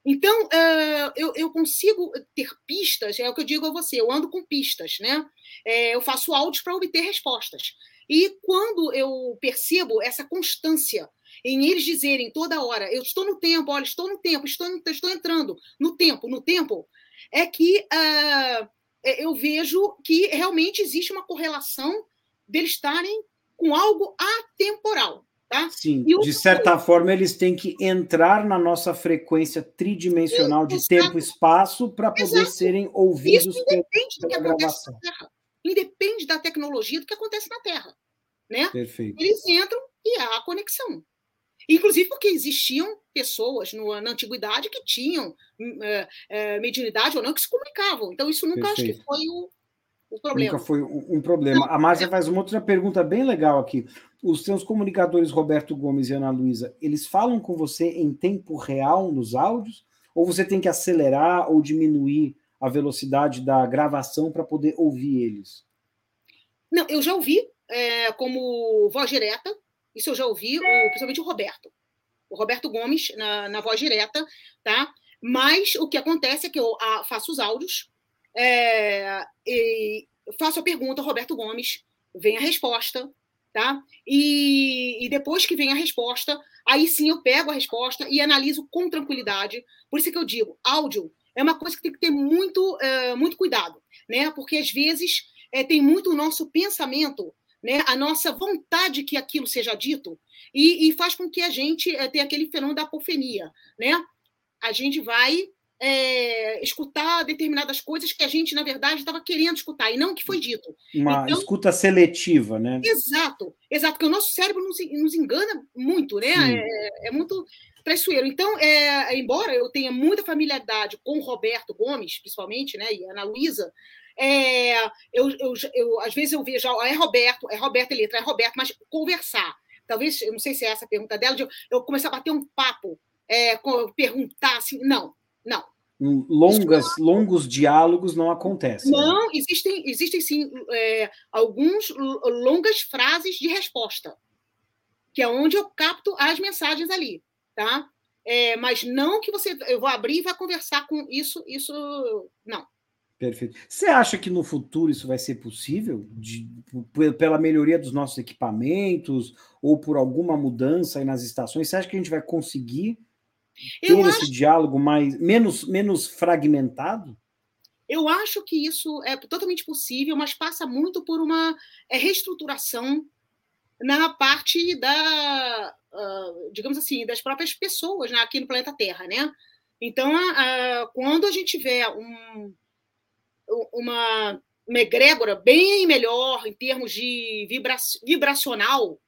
Então uh, eu, eu, consigo ter pistas, é o que eu digo a você, eu ando com pistas, né? É, eu faço áudios para obter respostas. E quando eu percebo essa constância em eles dizerem toda hora, eu estou no tempo, olha, estou no tempo, estou, estou entrando no tempo, no tempo, é que uh, eu vejo que realmente existe uma correlação deles estarem com algo atemporal. Tá? Sim, de certa forma eles têm que entrar na nossa frequência tridimensional de tempo e espaço para poder serem ouvidos Isso independe pela, do que gravação. acontece na Terra. Independe da tecnologia do que acontece na Terra. Né? Perfeito. Eles entram e há a conexão. Inclusive porque existiam pessoas no, na antiguidade que tinham é, é, mediunidade ou não, que se comunicavam. Então, isso nunca Perfeito. acho que foi o, problema. Nunca foi um, problema. A Márcia é... faz uma outra pergunta bem legal aqui. Os seus comunicadores Roberto Gomes e Ana Luísa, eles falam com você em tempo real nos áudios? Ou você tem que acelerar ou diminuir a velocidade da gravação para poder ouvir eles? Não, eu já ouvi é, como voz direta, isso eu já ouvi, o, principalmente o Roberto. O Roberto Gomes, na, na voz direta, tá? Mas o que acontece é que eu a, faço os áudios, é, e faço a pergunta, Roberto Gomes, vem a resposta, tá? E, e, depois que vem a resposta, aí sim eu pego a resposta e analiso com tranquilidade. Por isso que eu digo, áudio é uma coisa que tem que ter muito, é, muito cuidado, né? Porque às vezes é, tem muito o nosso pensamento né, a nossa vontade que aquilo seja dito, e, e faz com que a gente é, tenha aquele fenômeno da apofenia. Né? A gente vai é, escutar determinadas coisas que a gente, na verdade, estava querendo escutar, e não o que foi dito. Uma então, escuta seletiva, né? Exato, exato, porque o nosso cérebro nos, nos engana muito, né? É, é, muito traiçoeiro. Então, é, embora eu tenha muita familiaridade com o Roberto Gomes, principalmente, né, e a Ana Luísa, é, eu, eu, eu, às vezes eu vejo, é Roberto, é Roberto Letra, é Roberto, mas conversar. Talvez, eu não sei se é essa a pergunta dela, de eu, eu começar a bater um papo, é, perguntar assim, não, não. Longas, Isso, longos diálogos não acontecem. Né? Não, existem, existem sim é, alguns longas frases de resposta, que é onde eu capto as mensagens ali, tá? É, mas não que você eu vou abrir e vai conversar com isso, isso não. Perfeito. Você acha que no futuro isso vai ser possível? De, pela melhoria dos nossos equipamentos ou por alguma mudança nas estações? Você acha que a gente vai conseguir ter eu esse acho... diálogo mais menos, menos fragmentado? Eu acho que isso é totalmente possível, mas passa muito por uma é, reestruturação na parte da, uh, digamos assim, das próprias pessoas né, aqui no planeta Terra, né? Então, uh, quando a gente tiver um, uma, uma egrégora bem melhor em termos de vibra vibracional,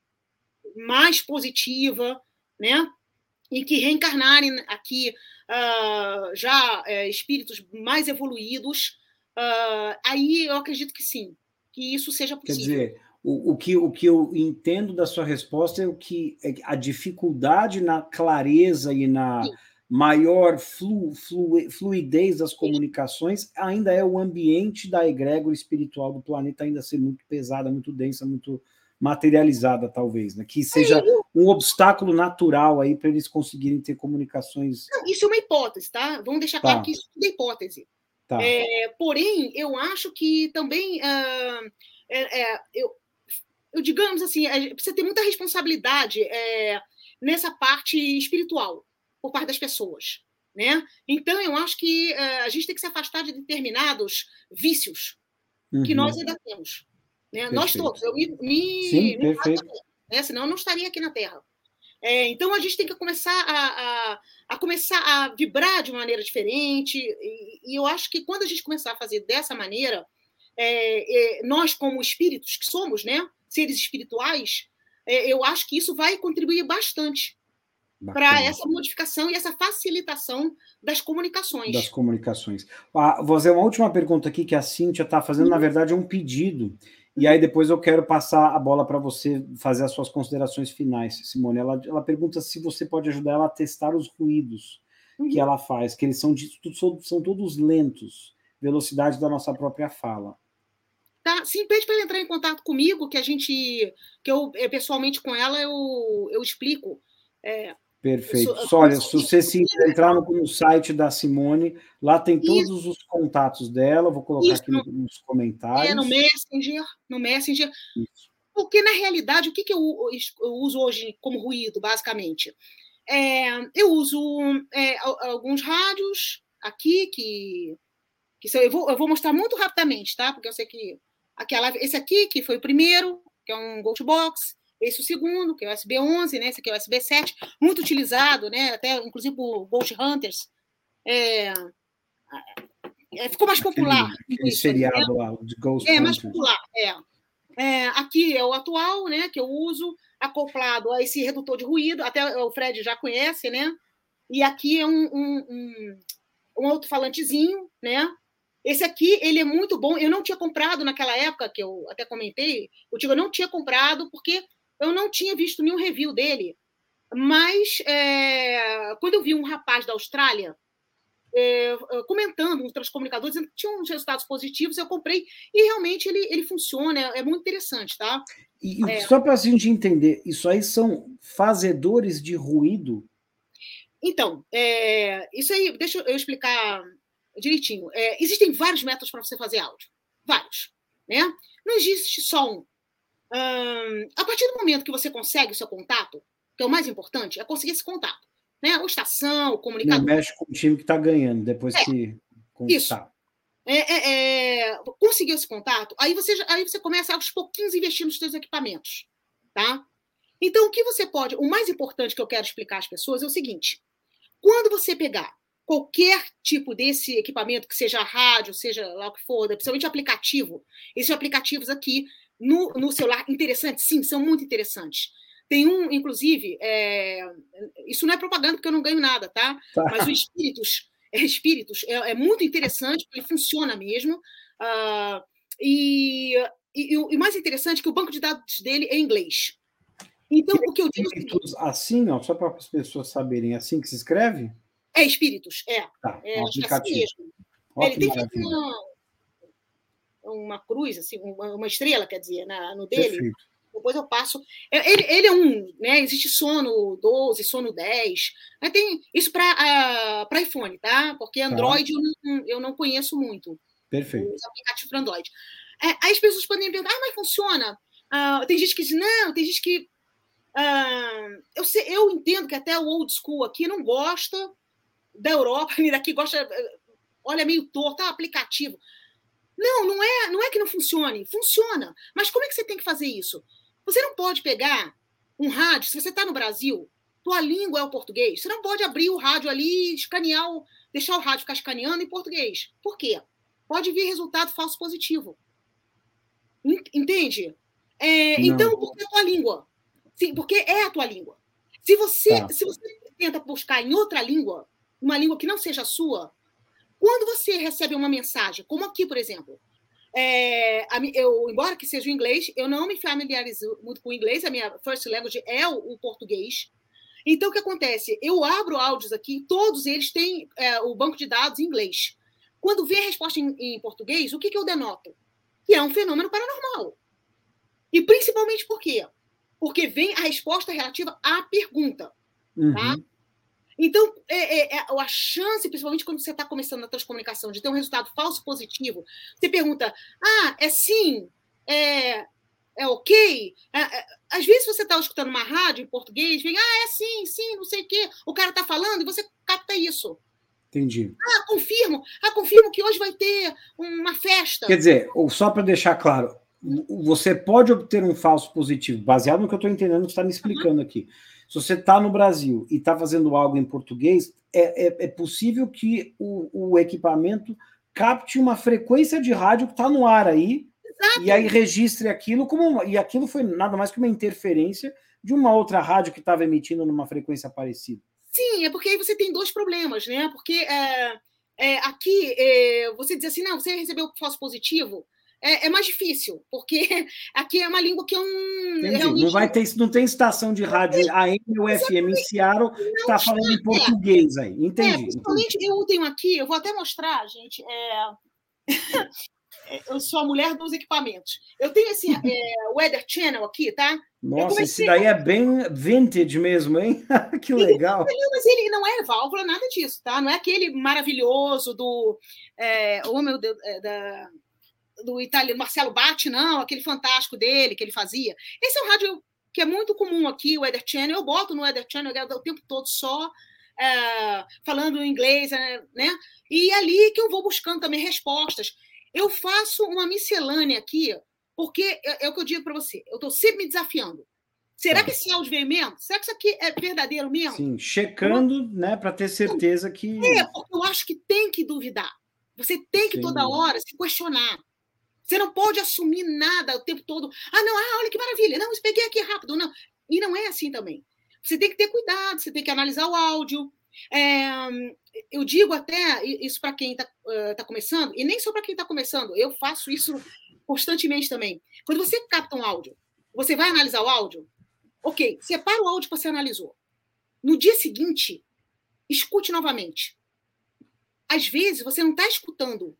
mais positiva, né? E que reencarnarem aqui uh, já uh, espíritos mais evoluídos, uh, aí eu acredito que sim, que isso seja possível. Quer dizer, o, o, que, o que eu entendo da sua resposta é o que é a dificuldade na clareza e na sim. maior flu, flu, fluidez das comunicações ainda é o ambiente da egrégora espiritual do planeta ainda ser muito pesada, muito densa, muito materializada, talvez, né? que seja um obstáculo natural aí para eles conseguirem ter comunicações. Não, isso é uma hipótese, tá? Vamos deixar tá. claro que isso é hipótese. Tá. É, porém, eu acho que também uh, é, é, eu, eu, digamos assim, precisa ter muita responsabilidade é, nessa parte espiritual por parte das pessoas. Né? Então, eu acho que uh, a gente tem que se afastar de determinados vícios uhum. que nós ainda temos. Né? Nós todos, eu me. me Sim, me perfeito. Né? Senão eu não estaria aqui na Terra. É, então a gente tem que começar a, a, a, começar a vibrar de uma maneira diferente, e, e, eu acho que quando a gente começar a fazer dessa maneira, é, é, nós, como espíritos que somos, né, seres espirituais, é, eu acho que isso vai contribuir bastante para essa modificação e essa facilitação das comunicações. Das comunicações. Ah, vou fazer uma última pergunta aqui que a Cíntia está fazendo, na uhum. verdade, é um pedido. E aí depois eu quero passar a bola para você fazer as suas considerações finais, Simone. Ela, ela pergunta se você pode ajudar ela a testar os ruídos uhum. que ela faz, que eles são, de, são todos lentos, velocidade da nossa própria fala. Tá, sim, pede para ela entrar em contato comigo, que a gente, que eu pessoalmente com ela eu, eu explico. É, Perfeito. Sou, Olha, se você se entrar no, no, site da Simone, lá tem todos Isso. os contatos dela, vou colocar Isso. aqui nos comentários. É, no Messenger, no Messenger. Isso. Porque, na realidade, o que, que eu, eu, uso hoje como ruído, basicamente? É, eu uso é, alguns rádios aqui, que, que eu, vou, eu vou mostrar muito rapidamente, tá? Porque eu sei que aquela, esse aqui, que foi o primeiro, que é um Ghostbox, esse o segundo, que é o USB11, né? Esse aqui é o USB7, muito utilizado, né? Até, inclusive, por Ghost Hunters. É, é, ficou mais popular. Aquele, aquele seriado né? lá, de Ghost É, mais popular, é. é. Aqui é o atual, né? Que eu uso, acoplado a esse redutor de ruído, até o Fred já conhece, né? E aqui é um, um, um, um alto-falantezinho, né? Esse aqui, ele é muito bom. Eu não tinha comprado naquela época, que eu até comentei, eu digo, eu não tinha comprado porque eu não tinha visto nenhum review dele, mas é, quando eu vi um rapaz da Austrália é, comentando uns transcomunicadores, tinha uns resultados positivos, eu comprei e realmente ele, ele funciona, é, é muito interessante, tá? E, é. só para a gente entender, isso aí são fazedores de ruído? Então, é, isso aí, deixa eu explicar direitinho. É, existem vários métodos para você fazer áudio, vários, né? Não existe só um a partir do momento que você consegue o seu contato, que é o mais importante, é conseguir esse contato. Né? Ou estação, o comunicador. Não mexe com o time que está ganhando, depois é, que Isso. É, é, é, conseguir esse contato, aí você, aí você começa aos pouquinhos investir nos seus equipamentos. Tá? Então, o que você pode. O mais importante que eu quero explicar às pessoas é o seguinte: quando você pegar qualquer tipo desse equipamento, que seja rádio, seja lá o que for, principalmente aplicativo, esses aplicativos aqui no, no celular interessantes? Sim, são muito interessantes. Tem um, inclusive, é, isso não é propaganda porque eu não ganho nada, tá? tá. Mas o Espíritos, é, Espíritos é, é, muito interessante, ele funciona mesmo. Uh, e, e, o mais interessante é que o banco de dados dele é em inglês. Então, o que eu digo. Espíritos assim, ó, só para as pessoas saberem, é assim que se escreve? É Espíritos, é. Tá, é, um é assim mesmo. ele tem uma, uma cruz, assim, uma, uma estrela, quer dizer, na, no dele. Perfeito. Depois eu passo. É, ele, ele é um, né? Existe sono 12, sono 10. Mas tem isso para uh, iPhone, tá? Porque tá. Android tá. eu, não, eu não conheço muito. Perfeito. Os aplicativos para Android. É, aí as pessoas podem perguntar, ah, mas funciona. Uh, tem gente que diz, não, tem gente que. Uh, eu, sei, eu entendo que até o old school aqui não gosta da Europa, e daqui gosta, olha meio torto, tá, aplicativo. Não, não é, não é que não funcione, funciona. Mas como é que você tem que fazer isso? Você não pode pegar um rádio, se você está no Brasil, tua língua é o português, você não pode abrir o rádio ali e escanear, o, deixar o rádio ficar escaneando em português. Por quê? Pode vir resultado falso positivo. Entende? É, então, porque é a tua língua. Sim, porque é a tua língua. Se você, tá. se você tenta buscar em outra língua, uma língua que não seja a sua, quando você recebe uma mensagem, como aqui, por exemplo, é, eu, embora que seja o inglês, eu não me familiarizo muito com o inglês, a minha first language é o, o português. Então, o que acontece? Eu abro áudios aqui, todos eles têm é, o banco de dados em inglês. Quando vê a resposta em, em português, o que, que eu denoto? Que é um fenômeno paranormal. E principalmente por quê? Porque vem a resposta relativa à pergunta. Tá? Uhum. Tá? Então, é, é, é, a chance, principalmente quando você está começando na transcomunicação, de ter um resultado falso positivo, você pergunta: ah, é sim, é, é ok? É, é, às vezes você está escutando uma rádio em português, vem, ah, é sim, sim, não sei o quê, o cara está falando e você capta isso. Entendi. Ah, confirmo. Ah, confirmo que hoje vai ter uma festa. Quer dizer, só para deixar claro, você pode obter um falso positivo, baseado no que eu estou entendendo que você está me explicando uhum. aqui. Se você está no Brasil e está fazendo algo em português, é, é, é possível que o, o, equipamento capte uma frequência de rádio que está no ar aí, Exato. e aí registre aquilo como. Uma, e aquilo foi nada mais que uma interferência de uma outra rádio que estava emitindo numa frequência parecida. Sim, é porque aí você tem dois problemas, né? Porque é, aqui é, você diz assim, não, você recebeu falso positivo, é, é, mais difícil, porque aqui é uma língua que eu não. Realmente... Não, vai ter, não tem estação de rádio AM ou FM em Seattle que está falando em português aí. É, entendi. É, principalmente entendi. eu tenho aqui, eu vou até mostrar, gente. É... eu sou a mulher dos equipamentos. Eu tenho esse é, Weather Channel aqui, tá? Nossa, comecei... esse daí é bem vintage mesmo, hein? que legal. Mas ele não é válvula, nada disso, tá? Não é aquele maravilhoso do. É, oh, meu Deus, é, da do italiano Marcelo Batti, não, aquele fantástico dele que ele fazia. Esse é um rádio que é muito comum aqui, o Weather Channel. Eu boto no Weather Channel o tempo todo só é, falando inglês, é, né? E é ali que eu vou buscando também respostas. Eu faço uma miscelânea aqui, porque é, é o que eu digo para você, eu estou sempre me desafiando. Será tá. que esse áudio veio mesmo? Será que isso aqui é verdadeiro mesmo? Sim, checando, né, para ter certeza que. É, porque eu acho que tem que duvidar. Você tem que Sim. toda hora se questionar. Você não pode assumir nada o tempo todo. Ah, não, ah, olha que maravilha. Não, peguei aqui rápido. Não. E não é assim também. Você tem que ter cuidado, você tem que analisar o áudio. É, eu digo até isso para quem está uh, tá começando, e nem só para quem está começando, eu faço isso constantemente também. Quando você capta um áudio, você vai analisar o áudio? Ok, separa o áudio que você analisou. No dia seguinte, escute novamente. Às vezes, você não está escutando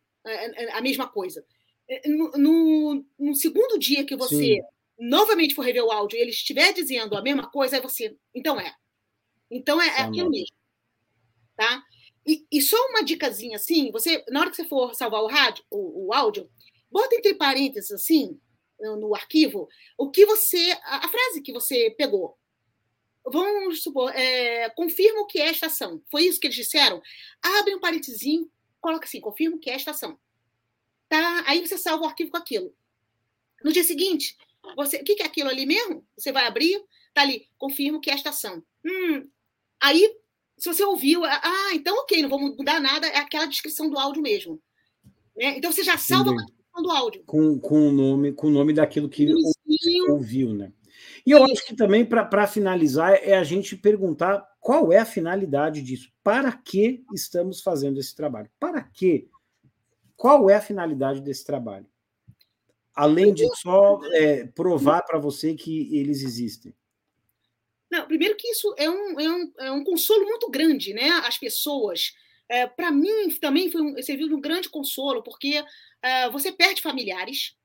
a mesma coisa. É, no, no, no, segundo dia que você Sim. novamente for rever o áudio e ele estiver dizendo a mesma coisa, é você. Então é. Então é, é aquilo mesmo. Tá? E, e, só uma dicasinha assim: você, na hora que você for salvar o, rádio, o, o áudio, bota entre parênteses assim, no, arquivo, o que você. A, a, frase que você pegou. Vamos supor, é, confirma o que é estação. Foi isso que eles disseram? Abre um parênteses, coloca assim, confirma o que é estação. Tá? Aí você salva o arquivo com aquilo. No dia seguinte, você, o que é aquilo ali mesmo? Você vai abrir, tá ali, confirmo que é a estação. Hum, aí, se você ouviu, ah, então ok, não vou mudar nada, é aquela descrição do áudio mesmo. Né? Então você já salva a descrição do áudio. Com, com, o nome, com o nome daquilo que ouviu, né? E eu acho que também, para finalizar, é a gente perguntar qual é a finalidade disso. Para que estamos fazendo esse trabalho? Para que qual é a finalidade desse trabalho? Além de só é, provar para você que eles existem. Não, primeiro que isso é um, é um, é um consolo muito grande, né? As pessoas. É, para mim também foi um, serviu de um grande consolo, porque uh, você perde familiares,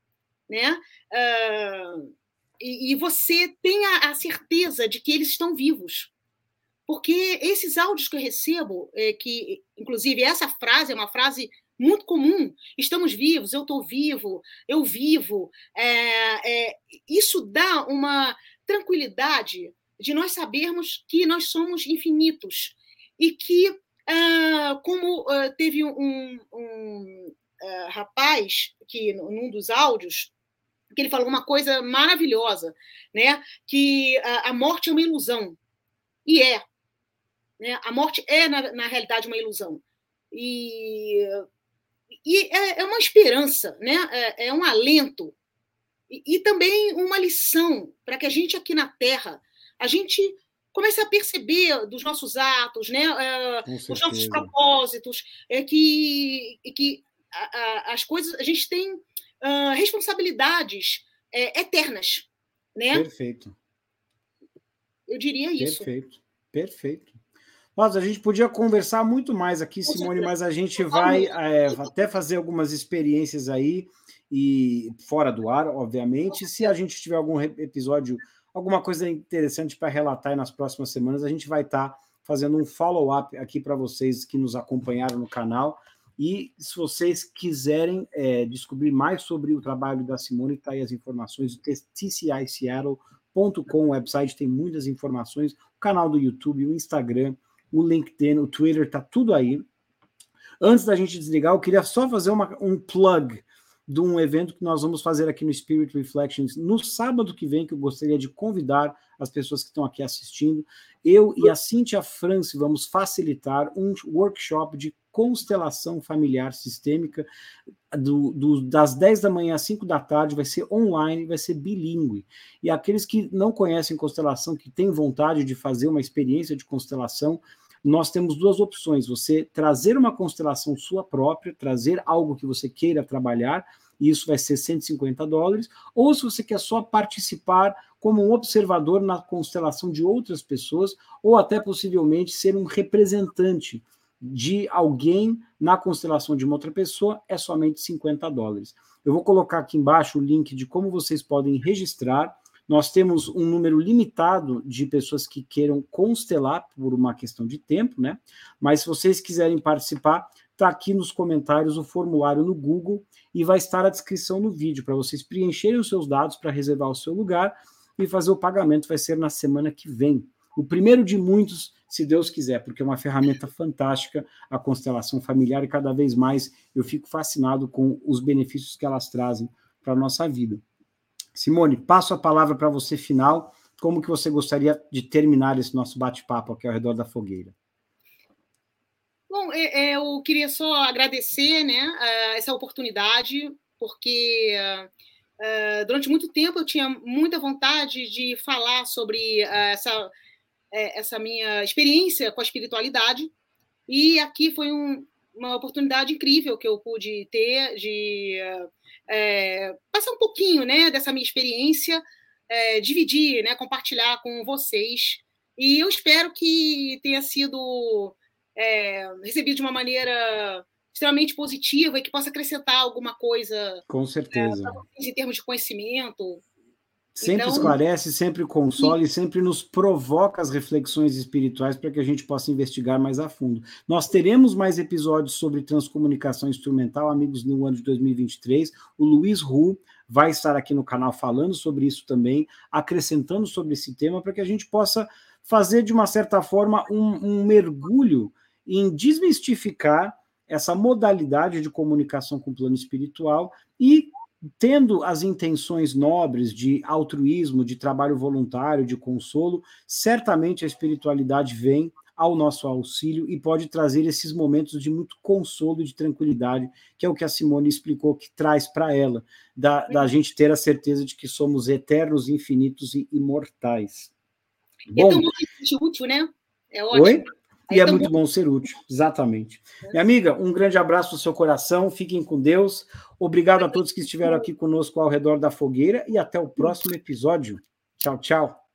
né? Uh, e, e, você tem a, a, certeza de que eles estão vivos. Porque esses áudios que eu recebo, é, que inclusive essa frase é uma frase muito comum. Estamos vivos, eu estou vivo, eu vivo. É, é, isso dá uma tranquilidade de nós sabermos que nós somos infinitos e que, uh, como uh, teve um, um uh, rapaz que num dos áudios que ele falou uma coisa maravilhosa, né? Que a, a morte é uma ilusão e é, né? A morte é na, na realidade uma ilusão e, e é, é uma esperança, né? É, é um alento e, e também uma lição para que a gente aqui na Terra a gente comece a perceber dos nossos atos, né, uh, dos nossos propósitos, é que, que a, a, as coisas a gente tem uh, responsabilidades é, eternas, né? Perfeito. Eu diria isso. Perfeito, perfeito. Mas a gente podia conversar muito mais aqui, Simone, mas a gente vai é, até fazer algumas experiências aí e fora do ar, obviamente. Se a gente tiver algum episódio alguma coisa interessante para relatar nas próximas semanas. A gente vai estar tá fazendo um follow-up aqui para vocês que nos acompanharam no canal. E se vocês quiserem é, descobrir mais sobre o trabalho da Simone, está aí as informações do tciseattle.com, o website tem muitas informações, o canal do YouTube, o Instagram, o LinkedIn, o Twitter, está tudo aí. Antes da gente desligar, eu queria só fazer uma, um plug de um evento que nós vamos fazer aqui no Spirit Reflections no sábado que vem, que eu gostaria de convidar as pessoas que estão aqui assistindo. Eu e a Cíntia France vamos facilitar um workshop de constelação familiar sistêmica do, do, das 10 da manhã às 5 da tarde, vai ser online, vai ser bilíngue. E aqueles que não conhecem constelação, que têm vontade de fazer uma experiência de constelação, nós temos duas opções: você trazer uma constelação sua própria, trazer algo que você queira trabalhar, e isso vai ser 150 dólares, ou se você quer só participar como um observador na constelação de outras pessoas, ou até possivelmente ser um representante de alguém na constelação de uma outra pessoa, é somente 50 dólares. Eu vou colocar aqui embaixo o link de como vocês podem registrar nós temos um número limitado de pessoas que queiram constelar por uma questão de tempo, né? Mas se vocês quiserem participar, está aqui nos comentários o formulário no Google e vai estar a descrição no vídeo para vocês preencherem os seus dados para reservar o seu lugar e fazer o pagamento. Vai ser na semana que vem. O primeiro de muitos, se Deus quiser, porque é uma ferramenta fantástica a constelação familiar e cada vez mais eu fico fascinado com os benefícios que elas trazem para a nossa vida. Simone, passo a palavra para você final. Como que você gostaria de terminar esse nosso bate-papo aqui ao redor da fogueira? Bom, é, é, eu queria só agradecer né, essa oportunidade, porque durante muito tempo eu tinha muita vontade de falar sobre essa, é, essa minha experiência com a espiritualidade, e aqui foi um, uma oportunidade incrível que eu pude ter de é, passar um pouquinho né, dessa minha experiência, é, dividir, né, compartilhar com vocês. E eu espero que tenha sido é, recebido de uma maneira extremamente positiva e que possa acrescentar alguma coisa. Com certeza. em termos de conhecimento, Sempre então, esclarece, sempre consola e sempre nos provoca as reflexões espirituais para que a gente possa investigar mais a fundo. Nós teremos mais episódios sobre transcomunicação instrumental, amigos, no ano de 2023. O Luiz Ru vai estar aqui no canal falando sobre isso também, acrescentando sobre esse tema, para que a gente possa fazer, de uma certa forma, um, um mergulho em desmistificar essa modalidade de comunicação com o plano espiritual e tendo as intenções nobres de altruísmo, de trabalho voluntário, de consolo, certamente a espiritualidade vem ao nosso auxílio e pode trazer esses momentos de muito consolo e de tranquilidade, que é o que a Simone explicou que traz para ela, da, da gente ter a certeza de que somos eternos, infinitos e imortais. Bom, é tão útil, né? É ótimo. Oi? E é muito bom ser útil, exatamente. Minha amiga, um grande abraço no seu coração, fiquem com Deus. Obrigado a todos que estiveram aqui conosco ao redor da fogueira e até o próximo episódio. Tchau, tchau.